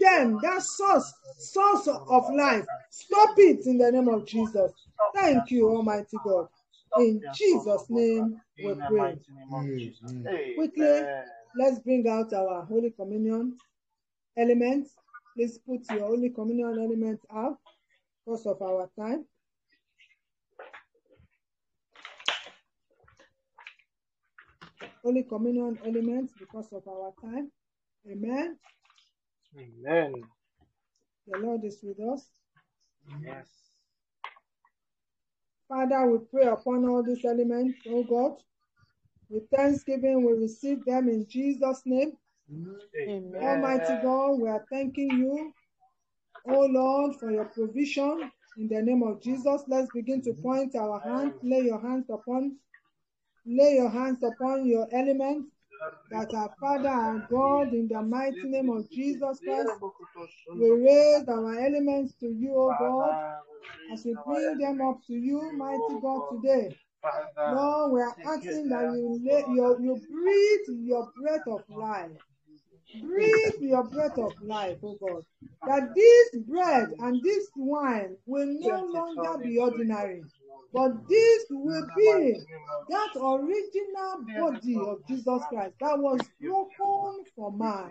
them that source, source of life. Stop it in the name of Jesus. Thank you, Almighty God. In Jesus' name we pray. Quickly, let's bring out our Holy Communion elements. Please put your Holy Communion elements out because of our time. Holy Communion elements because of our time. Amen. Amen. The Lord is with us. Yes. Father, we pray upon all these elements, oh God. With thanksgiving, we receive them in Jesus' name. Amen. Almighty God, we are thanking you, oh Lord, for your provision. In the name of Jesus, let's begin to point our hands. Lay your hands upon, lay your hands upon your elements that our Father and God, in the mighty name of Jesus Christ, we raise our elements to you, O God, as we bring them up to you, mighty God, today. Lord, we are asking that you, lay, you, you breathe your breath of life. Breathe your breath of life, oh God. That this bread and this wine will no longer be ordinary, but this will be that original body of Jesus Christ that was broken for man,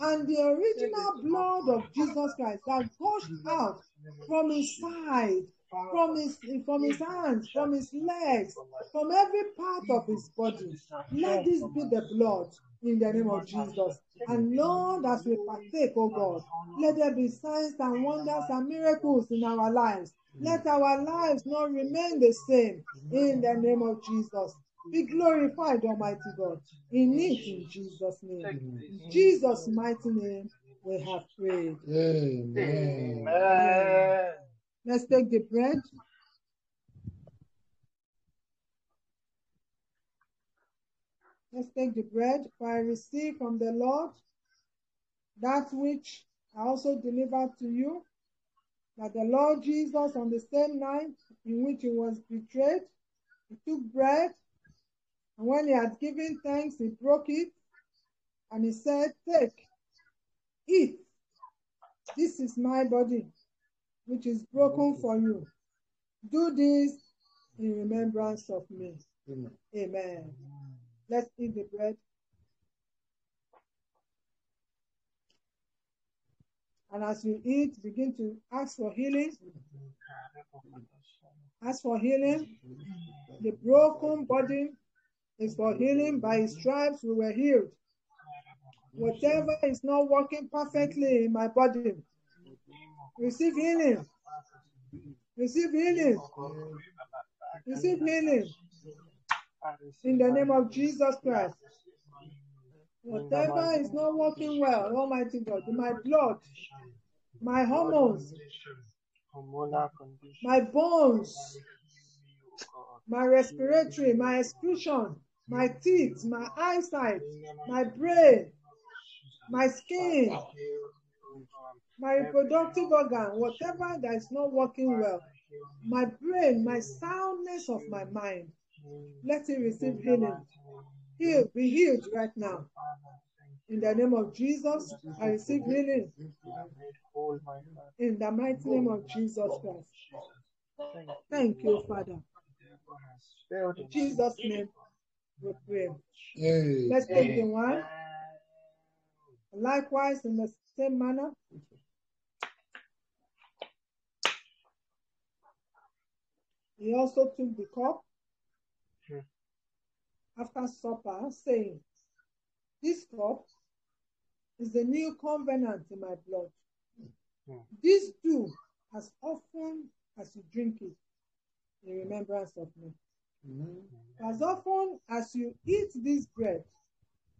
and the original blood of Jesus Christ that gushed out from his side, from his from his hands, from his legs, from every part of his body. Let this be the blood in the name of Jesus. And Lord, as we partake, oh God, let there be signs and wonders and miracles in our lives. Let our lives not remain the same in the name of Jesus. Be glorified, Almighty God, in it in Jesus' name. In Jesus' mighty name, we have prayed. Amen. Amen. Let's take the bread. Let's take the bread. For I receive from the Lord that which I also delivered to you, that the Lord Jesus, on the same night in which he was betrayed, he took bread, and when he had given thanks, he broke it, and he said, Take, eat. This is my body, which is broken for you. Do this in remembrance of me. Amen. Amen. Let's eat the bread. And as you eat, begin to ask for healing. Ask for healing. The broken body is for healing. By his stripes, we were healed. Whatever is not working perfectly in my body, receive healing. Receive healing. Receive healing in the name of Jesus Christ. Whatever is not working well, Almighty God, my blood, my hormones, my bones, my respiratory, my excretion, my teeth, my eyesight, my brain, my skin, my reproductive organ, whatever that is not working well, my brain, my soundness of my mind, let him receive healing. Heal, be healed right now. In the name of Jesus, I receive healing. In the mighty name of Jesus Christ. Thank you, Father. In Jesus' name, we pray. Let's take the wine. Likewise, in the same manner, he also took the cup. After supper, saying, This cup is the new covenant in my blood. Hmm. hmm. This do as often as you drink it in remembrance of me. Amen. As often as you eat this bread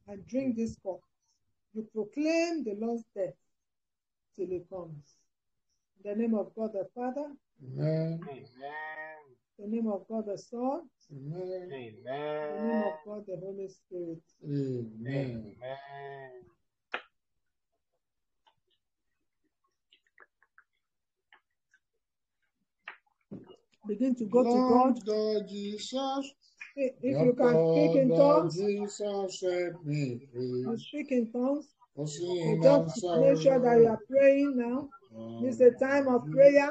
and drink hmm. this cup, you proclaim the Lord's death till he comes. In the name of God the Father, Amen. Amen. The name of God the Son, Amen. the name Amen. of God the Holy Spirit. Amen. Amen. Begin to go to God. Lord Jesus, If if you can speak in tongues, Jesus set me free. you speak in tongues. For You sin and just make sure that you are praying now. This is a time of prayer.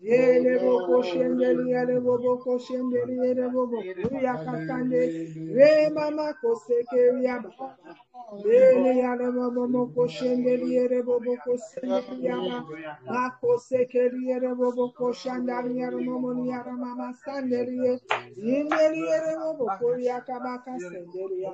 kasendeliere bokoshendeliere boboliarama. Yende bokoria kasendeliere bokoria kasende. Yele boko shendeli yele boko shendeli yele boko kuya kasande re mama koseke ya baba Lele yale baba moko shendeli yele boko shendeli ya baba mako seke yele boko shandali mama ni yele mama sandeli ye indeli yele boko ya kabaka sendeli ya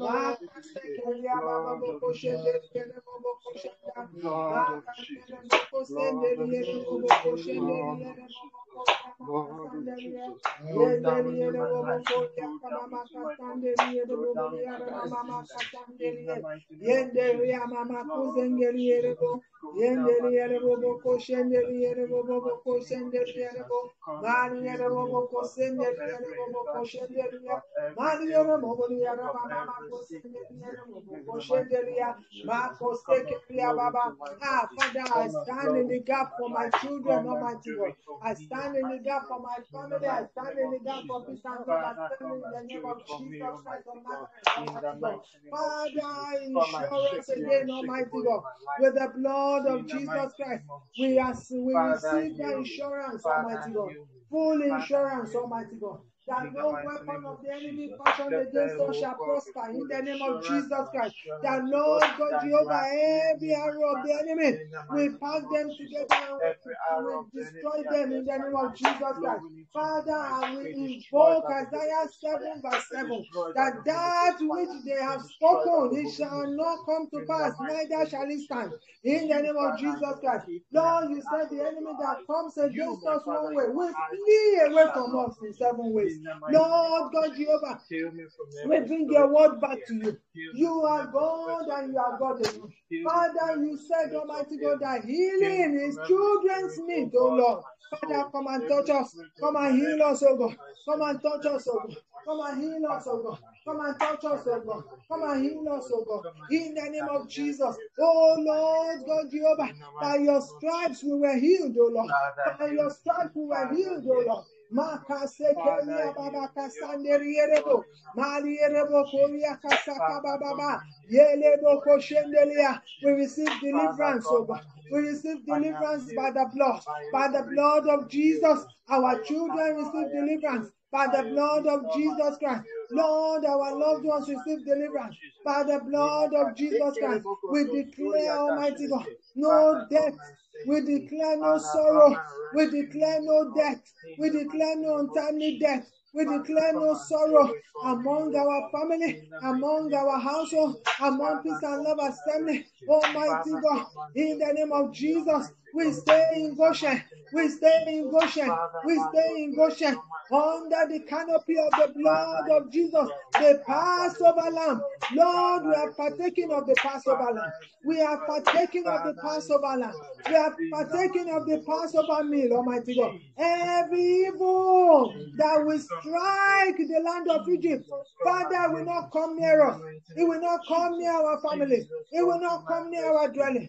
maka seke ya baba boko shendeli yele boko shandali Blood of maka Jesus. seke boko Blood sendeli of yele Jesus. boko shendeli Blood yele of Jesus. boko Blood of sandali ya Jesus. Go down Yendeli into yele my boko life. ya Go down kabama into my kasandeli body. yele Go boko down ya into my mama system. Kasandeli In ye the mighty name of Yendeli ya Jesus. mama Blood of kuzengeli yele Jesus. bo Go down Yendeli and yele heal bo me, boko oh shendeli God. yele In bo the boko mighty name of shendeli yele Jesus. bo Come Mani and yele heal bo me, oh boko God. Of sendeli yele every bo boko infirmity. ya Of every Mani yele bo ailment. boli ya Of mama mama every kuzengeli sickness. yele bo In boko the mighty shendeli name ya. Mako Come ya baba Ah. Father I stand in the gap for my children Almighty God I stand in the gap for my family. I stand in the gap for peace and. I stand in the name of Jesus Christ of Almighty God. Nazareth, In the Almighty God. mighty name. Father, and insurance again, Almighty God. With the blood of Jesus Christ, we are we receive the insurance, Almighty God. Full insurance. Almighty God. that no weapon of the enemy fashioned against us shall prosper in the name of Jesus Christ. That Lord God Jehovah, every arrow of the enemy, we pack them together and we destroy them in the name of Jesus Christ. Father, I will invoke Isaiah 7 verse 7 that that which they have spoken, it shall not come to pass, neither shall it stand. In the name of Jesus Christ. Lord, you said the enemy that comes against us one way will flee away from us in seven ways. Lord God Jehovah, we bring your word back to you. You are God and you are God alone. Father, you said, Almighty God, that healing is children's meat, oh Lord. Father, come and touch us. Come and heal us, oh God. Come and touch us, oh God. Come and heal us, oh God. Come and touch us, oh God. Come and heal us, oh God. In the name of Jesus. Oh Lord God Jehovah, by your stripes we were healed, oh Lord. By your stripes we were healed, oh Lord. Makasekelia baba kasanderi yerebo. Mali yerebo koria kasaka baba. Yelebo koshendelia. We receive deliverance, oh God. We receive deliverance by the blood. By the blood of Jesus. Our children receive deliverance by the blood of Jesus Christ. Lord, our loved ones receive deliverance by the blood of Jesus Christ. We declare, Almighty God, no death. We declare no sorrow. We declare no death. We declare no untimely death. We declare no sorrow among our family, among our household, among peace and love assembly. Almighty God, in the name of Jesus, we stay in Goshen. We stay in Goshen. We stay in Goshen under the canopy of the blood of Jesus, the Passover lamb. Lord, we are partaking of the Passover lamb. We are partaking of the Passover lamb. We are partaking of the Passover meal, Almighty God. Every evil that will strike the land of Egypt, Father, will not come near us. It will not come near our families. It will not come near our dwelling.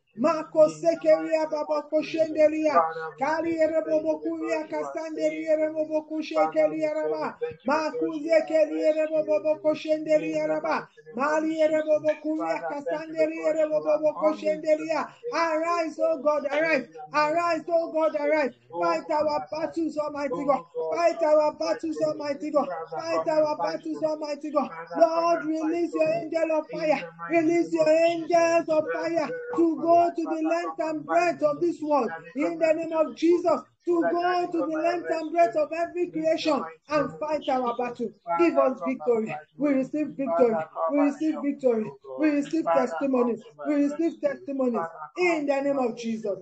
Mako sekeria baba koshenderia. Kali erebo kuria kasanderia erebo kushekeria raba. Maku zekeria erebo koshenderia raba. Mali erebo kuria kasanderia erebo koshenderia. Arise, oh God, arise. Arise, oh God, arise. Fight our battles, Almighty God. Fight our battles, Almighty God. Fight our battles, Almighty God. Lord, release your angel of fire. Release your angels of fire to go to the length and breadth of this world in the name of Jesus. To go to the length and breadth of every creation and fight our battle. Give us victory. We receive victory. We receive victory. We receive testimonies. We receive testimonies in the name of Jesus.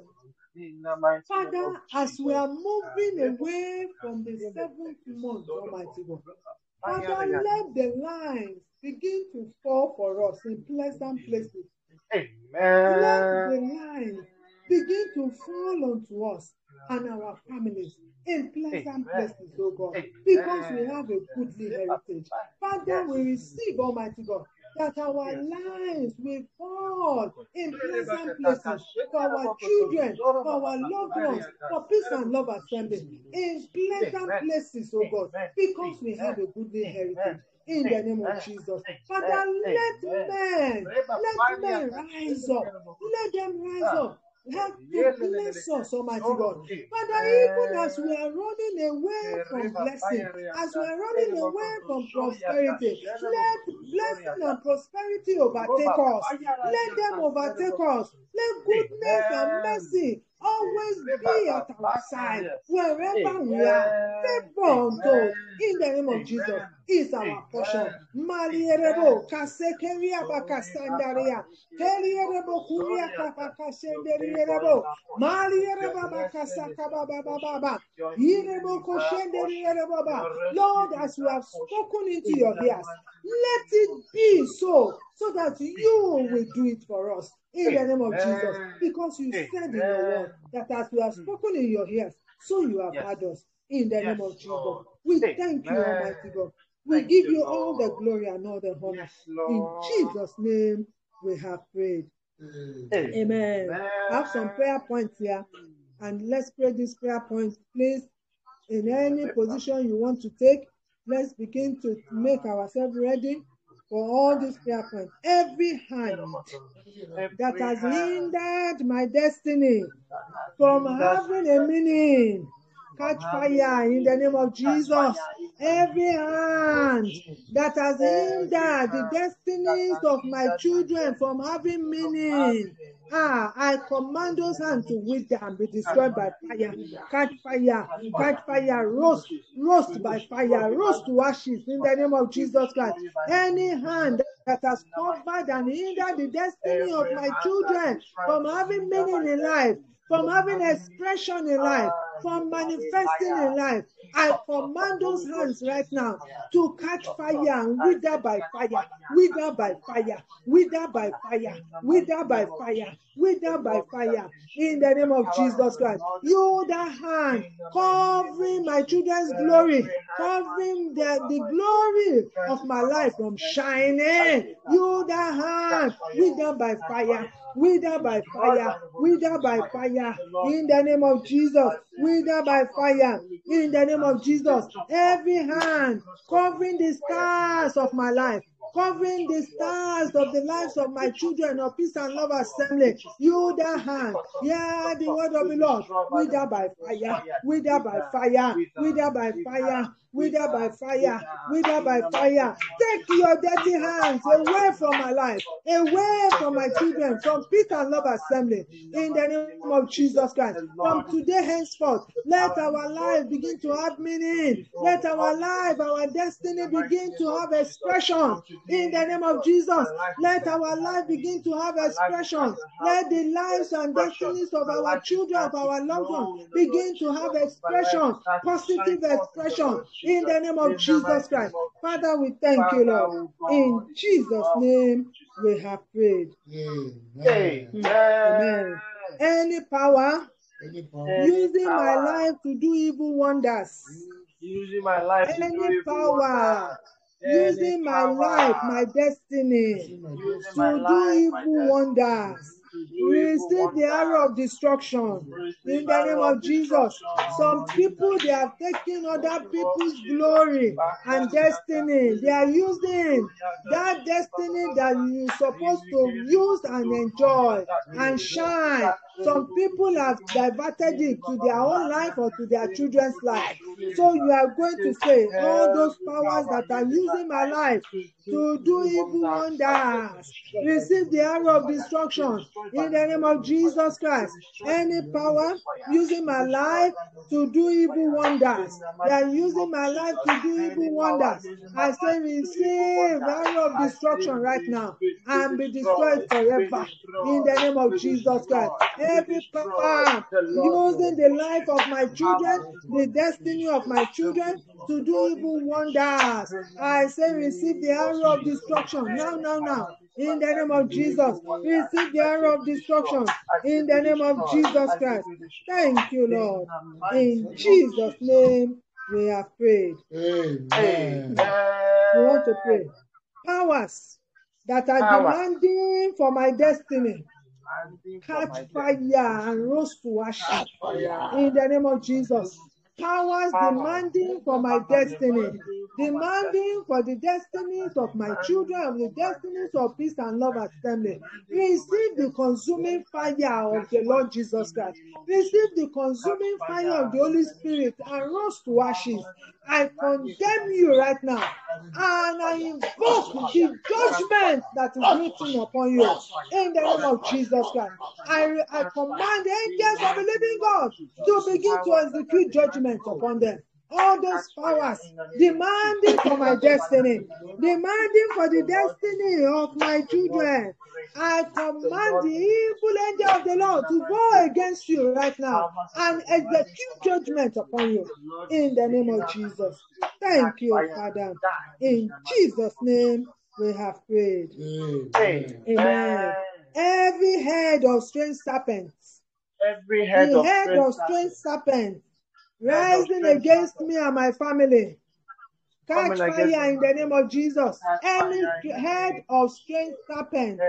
Father, as we are moving away from the seventh month, Almighty God, Father, let the lines begin to fall for us in pleasant places. Let the lines begin to fall onto us and our families in pleasant places, oh God, because we have a goodly heritage. Father, we receive, Almighty God, that our lives will fall in pleasant places for our children, for our loved ones, for peace and love assembly, in pleasant places, oh God, because we have a goodly heritage. In the name of Jesus. Father, let men, let men rise up. Let them rise up. Help to bless us, Almighty God. Father, even as we are running away from blessing, as we are running away from prosperity, let blessing and prosperity overtake us. Let them overtake us. Let goodness and mercy always be at our side wherever we are. Favor unto in the name of Jesus is our portion. Malierebo kasekeria bakasandaria. Telierebo kuria kapakashenderierebo. Maliereba bakasaka baba baba. Irebo koshenderierebo ba. Lord, as we have spoken into your ears, let it be so, so that you will do it for us in the name of Jesus. Because you said in your word that as we have spoken in your ears, so you have heard us in the name of Jesus. We thank you, Almighty God. We give you all the glory and all the honor. In Jesus' name, we have prayed. Amen. I have some prayer points here, and let's pray this prayer point, please. In any position you want to take, let's begin to make ourselves ready for all these prayer points. Every hand that has hindered my destiny from having a meaning, catch fire in the name of Jesus. Every hand that has hindered the destinies of my children from having meaning. Ah, I command those hands to wither and be destroyed by fire. Catch fire, catch fire, roast, roast by fire, roast to ashes in the name of Jesus Christ. Any hand that has covered and hindered the destiny of my children from having meaning in life, from having expression in life, from manifesting in life. I command those hands right now to catch fire and wither by fire, wither by fire, wither by fire, wither by fire, wither by fire. In the name of Jesus Christ, you the hand covering my children's glory, covering the, the glory of my life from shining. You the hand wither by fire, wither by fire, wither by fire, in the name of Jesus, wither by fire, in the name of Jesus. Every hand covering the stars of my life, covering the stars of the lives of my children of Peace and Love Assembly. You the hand, yeah, the word of the Lord, wither by fire, wither by fire, wither by fire, wither by fire, wither by fire. Take your dirty hands away from my life, away from my children, from Peace and Love Assembly, in the name of Jesus Christ. From today henceforth, let our life begin to have meaning. Let our life, our destiny begin to have expression. In the name of Jesus, let our life begin to have expression. Let the lives and destinies of our children, of our loved ones, begin to have expression, positive expression. In the name of Jesus Christ. Father, we thank you, Lord. In Jesus' name, we have prayed. Amen. Amen. Any power using my life to do evil wonders, Using my life any power using my life, my destiny using my Using destiny my to do evil wonders. Receive the arrow of destruction. In the name of Jesus. Some people they are taking other people's glory and destiny. They are using that destiny that you're supposed to use and enjoy and shine. Some people have diverted it to their own life or to their children's life. So you are going to say, all those powers that are using my life to do evil wonders, receive the arrow of destruction in the name of Jesus Christ. Any power using my life to do evil wonders, they are using my life to do evil wonders. I say, receive the arrow of destruction right now and be destroyed forever in the name of Jesus Christ. Every power using the life of my children, the destiny of my children to do evil wonders. I say, receive the arrow of destruction now, now, now. In the name of Jesus, receive the arrow of destruction. In the name of Jesus Christ. Thank you, Lord. In Jesus' name, we have prayed. Amen. We want to pray. Powers that are demanding for my destiny, catch fire and roast to ashes. In the name of Jesus. Powers demanding for my destiny, demanding for the destinies of my children, of the destinies of peace and love assembly. Receive the consuming fire of the Lord Jesus Christ. Receive the consuming fire of the Holy Spirit and roast to ashes. I condemn you right now and I invoke the judgment that is written upon you in the name of Jesus Christ. I, I command the angels of the living God to begin to execute judgment Oh, upon them. All those powers demanding for my destiny, demanding for the destiny of my children. I command the evil angel of the Lord to go against you right now and execute judgment upon you in the name of Jesus. Thank you, Father. In Jesus' name, we have prayed. Amen. Amen. Every head of strange serpents, Every head of head of strange serpents rising against me and my family. Catch fire in the name of Jesus. Any head of strange serpent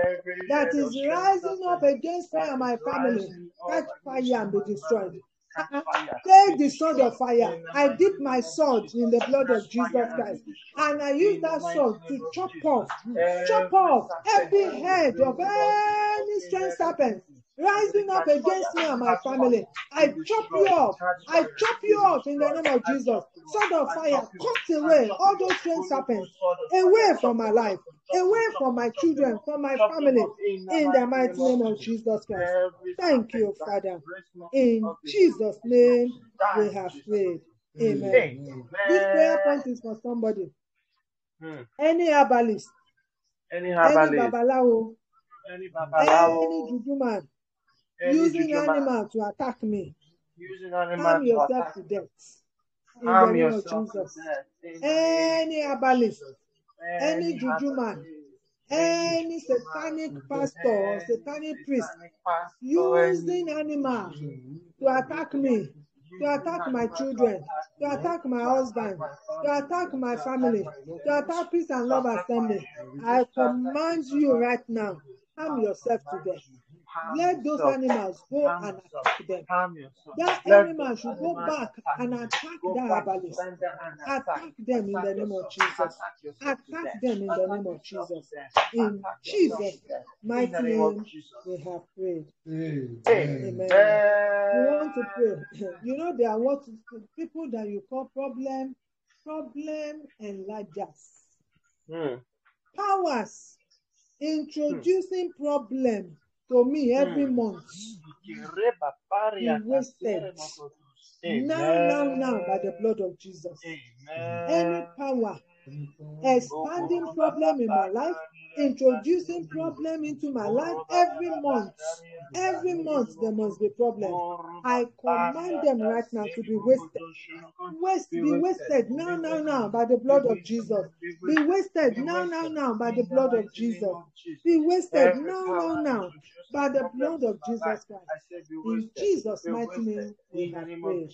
that is rising up against me and my family, catch fire and be destroyed. family, Uh-uh. Take the sword of fire. I dip my sword in the blood of Jesus Christ. And I use that sword to chop off, hmm, chop off every head of any strange serpent rising up against me and my family. I chop you off. I chop you off in the name of Jesus. Sword of fire, cut away all those strange serpents away from my life, away from my children, from my family, in the mighty name of Jesus. Christ. Thank you, Father. In Jesus' name, we have prayed. Amen. This prayer point is for somebody. Hmm. Any herbalist, Any any babalawo, any any juju man. any using animal to attack me, using harm animal to yourself attack, to death. In the name of Jesus. death. In the name Any herbalist, any juju man, any satanic pastor or satanic priest using animal to attack me, to attack my children, to attack my husband, to attack my family, to attack peace and love assembly. I command you right now, harm yourself to death. Harm Let those yourself, animals go harm and attack them. That Let animal should go back and attack that back, herbalist. stand there and attack. Attack them in the name of. Jesus. Attack yourself to Attack death. them in the name of Jesus. In Jesus' mighty name of name, Jesus. we have prayed. Amen. Amen. We want to pray. You know, there are what people that you call problem, problem enlargers, Hmm. powers introducing problem to me every Hmm. month. Be wasted. Now, now, now, by the blood of Jesus. Any power expanding problem in my life, introducing problem into my life every month. Every month there must be problem. I command them right now to be wasted. Waste, be wasted now, now, now by the blood of Jesus. Be wasted now, now, now by the blood of Jesus. Be wasted now, now, now by the blood of Jesus Christ. In Jesus' mighty name, we have prayed.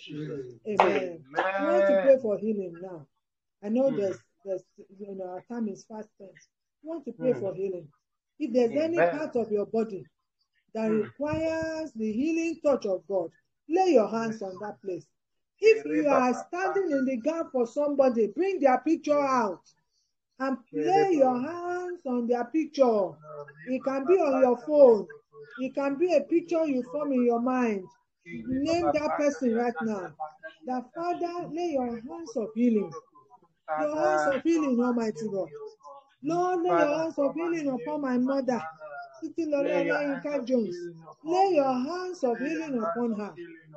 Amen. We want to pray for healing now. I know Hmm. there's, there's, you know, our time is fast spent. We want to pray Hmm. for healing. If there's any part of your body that Hmm. requires the healing touch of God, lay your hands on that place. If you are standing in the gap for somebody, bring their picture out and lay your hands on their picture. It can be on your phone. It can be a picture you form in your mind. Name that person right now. The Father, lay your hands of healing. Your hands of healing, Almighty God. Lord, lay your hands of healing upon my mother, Titi Lola Olayinka Jones. Lay your hands of healing upon her.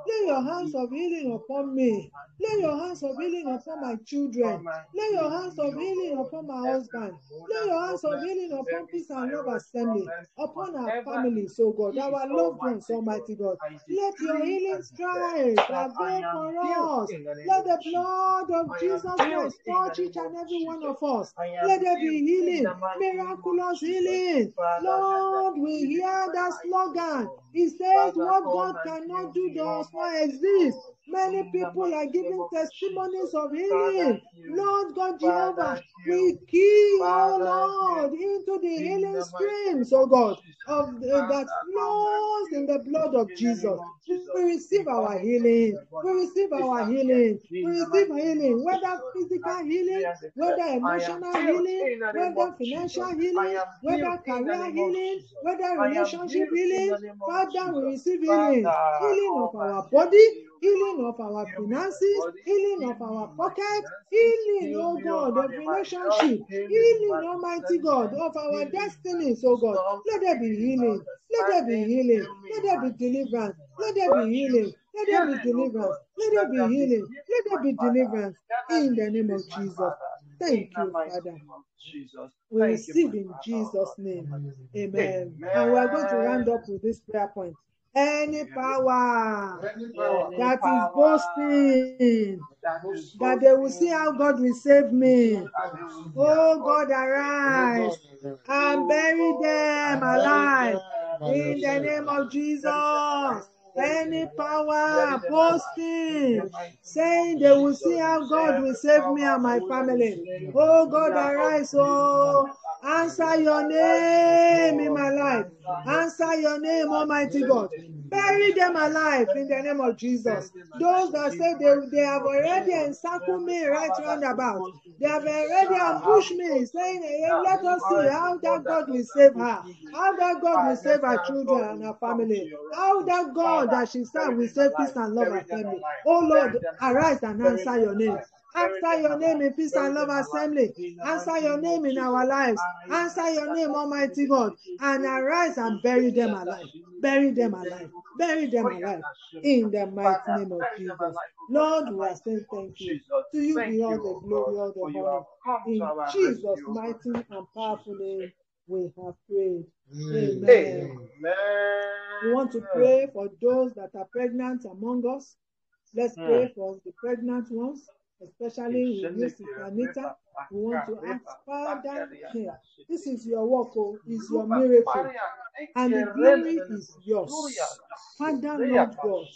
Lay your hands of healing upon me. Lay your hands of healing upon my children. Lay your hands of healing upon my husband. Lay your hands of healing upon Peace and Love Assembly, upon our families, oh God, our loved ones, Almighty God. Let your healing stripes for us. Let the blood of Jesus Christ touch each and every one of us. Let there be healing, miraculous healing. Lord, we hear that slogan. He says, What God cannot do does not exist. Many people are giving testimonies of healing. Lord God Jehovah, we key, oh Lord, into the healing streams, oh God, of the, that flows in the blood of Jesus. We receive our healing. We receive our healing. We receive healing, whether physical healing, whether emotional healing, whether financial healing, whether career healing, whether relationship healing. Father, we receive healing. Healing of our body, healing of our finances, healing of our pocket, healing, oh God, of relationship, healing, Almighty God, of our destinies, oh God. Let there be healing. Let there be healing. Let there be deliverance. Let there be healing. Let there be deliverance. Let there be healing. Let there be deliverance in the name of Jesus. Thank you, Father. We receive in Jesus' name. Amen. And we are going to round up with this prayer point. Any power. that is boasting that they will see how God will save me. Oh God, arise and bury them alive in the name of Jesus. Any power posting saying they will see how God will save me and my family. Oh God, arise, oh. Answer your name in my life. Answer your name, Almighty God. Bury them alive in the name of Jesus. Those that say they, they have already encircled me right round about. They have already ambushed me, saying, "Eh, Let us see how that God will save her, how that God will save her children and her family, how that God that she serves will save peace and love her family. Oh Lord, arise and answer your name. Answer your name in Peace and Love Assembly. Answer your name in our lives. Answer your name, Almighty God. And arise and bury them alive. Bury them alive. Bury them alive. In the mighty name of Jesus. Lord, we are saying thank you. To you be all the glory, all the honor. In Jesus' mighty and powerful name, we have prayed. Amen. We want to pray for those that are pregnant among us. Let's pray for the pregnant ones, especially with you, Sister Anita. We want to ask, Father, here, this is your work, oh, is your miracle, and the glory is yours. Father, Lord God,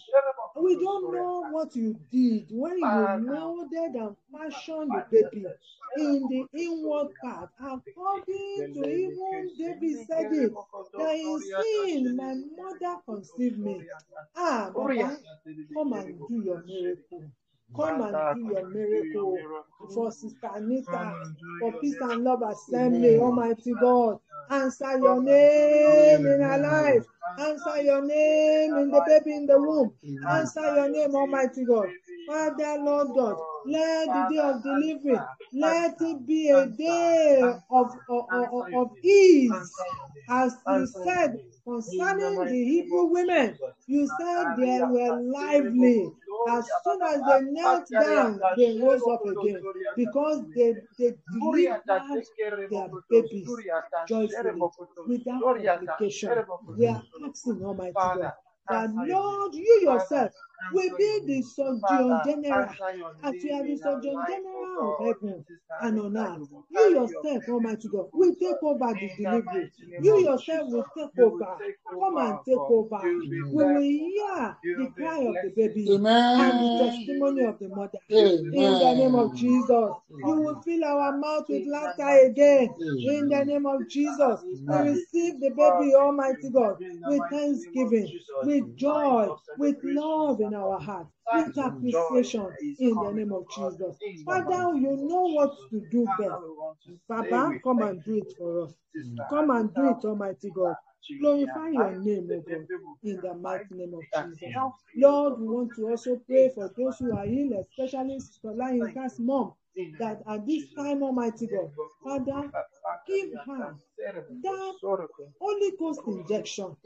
we don't know what you did when you molded and fashioned the baby in the inward part, according to even David said it, that in sin my mother conceived me. Ah, Baba, come and do your miracle. Come and do your miracle for Sister Anita, for Peace and Love Assembly, Almighty God. Answer your name in her life. Answer your name in the baby in the womb. Answer your name, Almighty God. Father, Lord God, let the day of delivery, let it be a day of, of, of, of ease. As you said concerning the Hebrew women, you said they were lively. As soon as they knelt down, they rose up again because they, they delivered their babies joyfully without complication. We are asking Almighty God that Lord, you yourself will be the surgeon general as you are the surgeon general of heaven and on earth. You yourself, Almighty God, will take over the delivery. You yourself will take over. Come and take over. We will hear the cry of the baby and the testimony of the mother. In the name of Jesus, you will fill our mouth with laughter again. In the name of Jesus, we receive the baby, Almighty God, with thanksgiving, with joy, with love in our heart, with appreciation in the name of Jesus. Father, you know what to do best. Papa, come and do it for us. Come and do it, Almighty God. Glorify your name, O God, in the mighty name of Jesus. Lord, we want to also pray for those who are ill, especially Sister Layinka's mom, that at this time, Almighty God, Father, give her that Holy Ghost injection.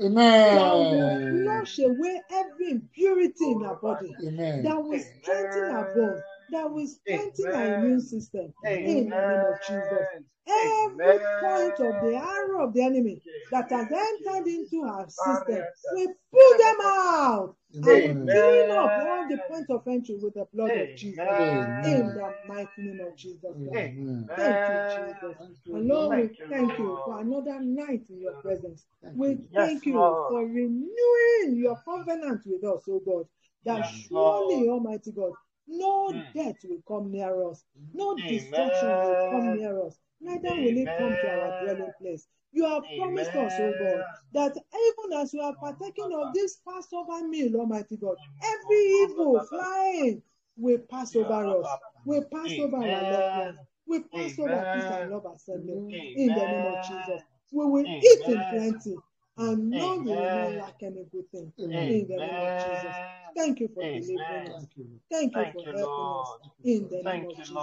That will flush away every impurity in her body, that will strengthen her bones, that will strengthen her immune system. In the name of Jesus. Every point of the arrow of the enemy that has entered into her system, we pull them out and clean up all the points of entry with the blood of Jesus. In the mighty name of Jesus. Christ. Thank you, Jesus. And Lord, we thank you for another night in your presence. We thank you for renewing your covenant with us, oh God, that surely, Almighty God, no death will come near us, no destruction will come near us, neither will it come to our dwelling place. You have promised us, oh God, that even as we are partaking of this Passover meal, Almighty God, every evil flying will pass over us, will pass over our loved ones, will pass over peace and love assembly in the name of Jesus. We will eat in plenty and none will not lack any good thing. In the name of Jesus. Thank you for delivering us. Thank you. For helping us. In the name of Jesus.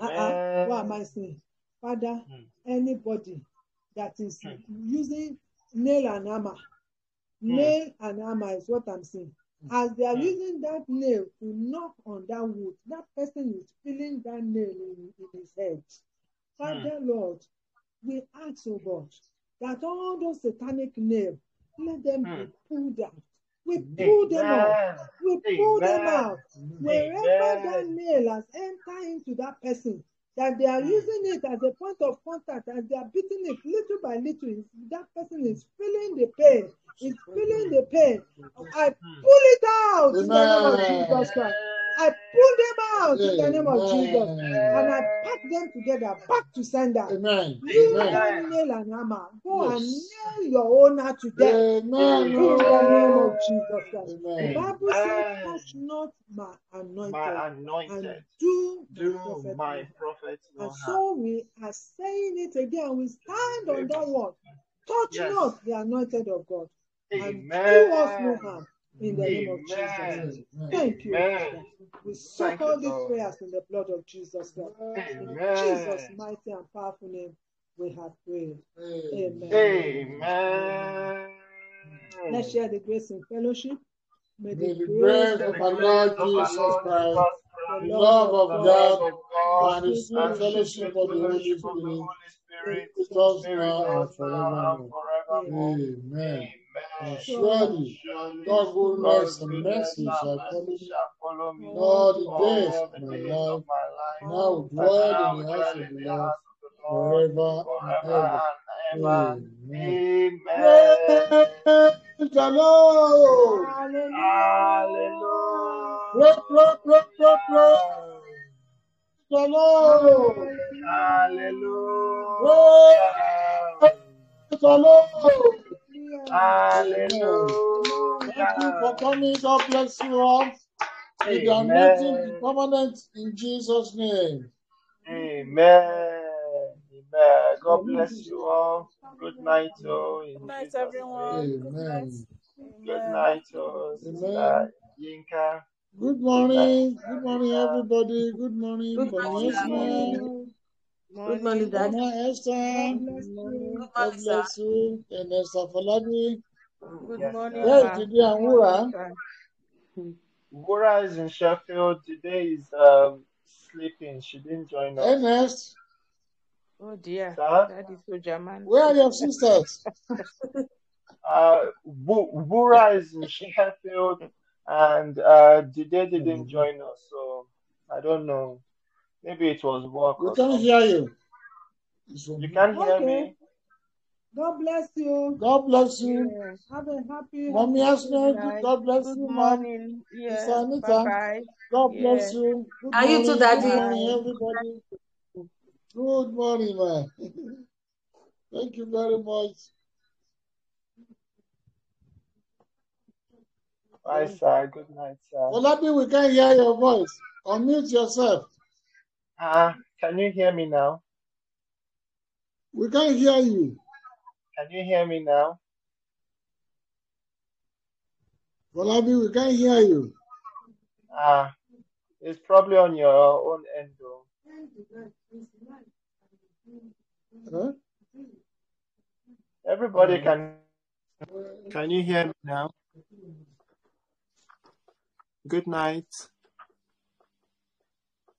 Uh-uh. What am I saying? Father, anybody that is using nail and hammer, nail and hammer is what I'm saying. As they are using that nail to knock on that wood, that person is feeling that nail in, in his head. Father, Lord, we ask, oh God, that all those satanic nails, let them be pulled out. We pull them out. We pull them out. Wherever that nail has entered into that person, that they are hmm. using it as a point of contact, and they are beating it little by little, that person is feeling the pain. Is feeling the pain. I pull it out in the name of Jesus Christ. I pull them out in the name of Jesus. And I pack them together back to sender. Amen. You Amen. nail and hammer. Go and nail your owner to death. Amen. In the name of Jesus Christ. The Bible says, Amen. touch not my anointed My and anointed. do my Do prophet my no prophet And so we are saying it again. We stand on that word. Touch Yes. not the anointed of God and do us no harm in the name of Jesus. Amen. Amen. Thank you, Amen. We Thank soak all you, these prayers in the blood of Jesus Christ. In Jesus' mighty and powerful name, we have prayed. Amen. Amen. Let's share the grace in fellowship. May May the the grace grace of of our our Lord Lord Of our Jesus Lord Christ, Jesus the the Christ, love love of the of love God, of God, and the sweet sweet and the fellowship sweet of the Holy fellowship of the Spirit Holy Spirit be with us be with now us and now and forevermore. forevermore. Amen. And Amen. surely Surely God's goodness God's and goodness mercy and shall mercy follow me shall follow me all the days all of the my days life, of my life, and I will and dwell I in will the house dwell of in the the Lord house of the Lord forever and ever. and. Amen. Amen. Praise the Lord! Praise, praise, praise, praise, praise Hallelujah. the Lord! Hallelujah. Praise the Lord! Amen. Hallelujah. Thank you for coming. God bless you all. May the anointing be Amen. permanent in Jesus' name. Amen. Amen. God bless you all. Good night, oh, in Good night, everyone. Amen. Good night, oh, Sister Amen. Yinka. Good Good morning. Sister Good morning, Rita. everybody. Good morning, Good Good Mommy morning, morning. Esther. Good morning, Dad. Mama Esther. Good morning. God Good morning, sir. you. And Esther Falabi. Good Yes, morning, Where is sir. Ma. Didi Good and morning, Wura? is in Sheffield. Today is um, sleeping. She didn't join us. Ernest. Oh dear, Sir? that is so German. Where are your sisters? Uh, Bu- is in Sheffield, and uh, Dide didn't join us, so I don't know. Maybe it was work We can't hear you. You can hear Okay. me? God bless you. God bless you. Yeah. Have a happy, Mommy happy Esther, Good good- night. God bless Good you, Mom. morning. Sister Yeah. Bye bye. God Yeah. bless you. Good Are you too, morning, good Daddy? morning, everybody. Good morning, man. Thank you very much. Bye, sir. Good night, sir. Well, Olabi, we can't hear your voice. Unmute yourself. Ah, can you hear me now? We can't hear you. Can you hear me now? Olabi, we can't hear you. Ah, it's probably on your own end, though. Huh? Everybody can. Can you hear me now? Good night.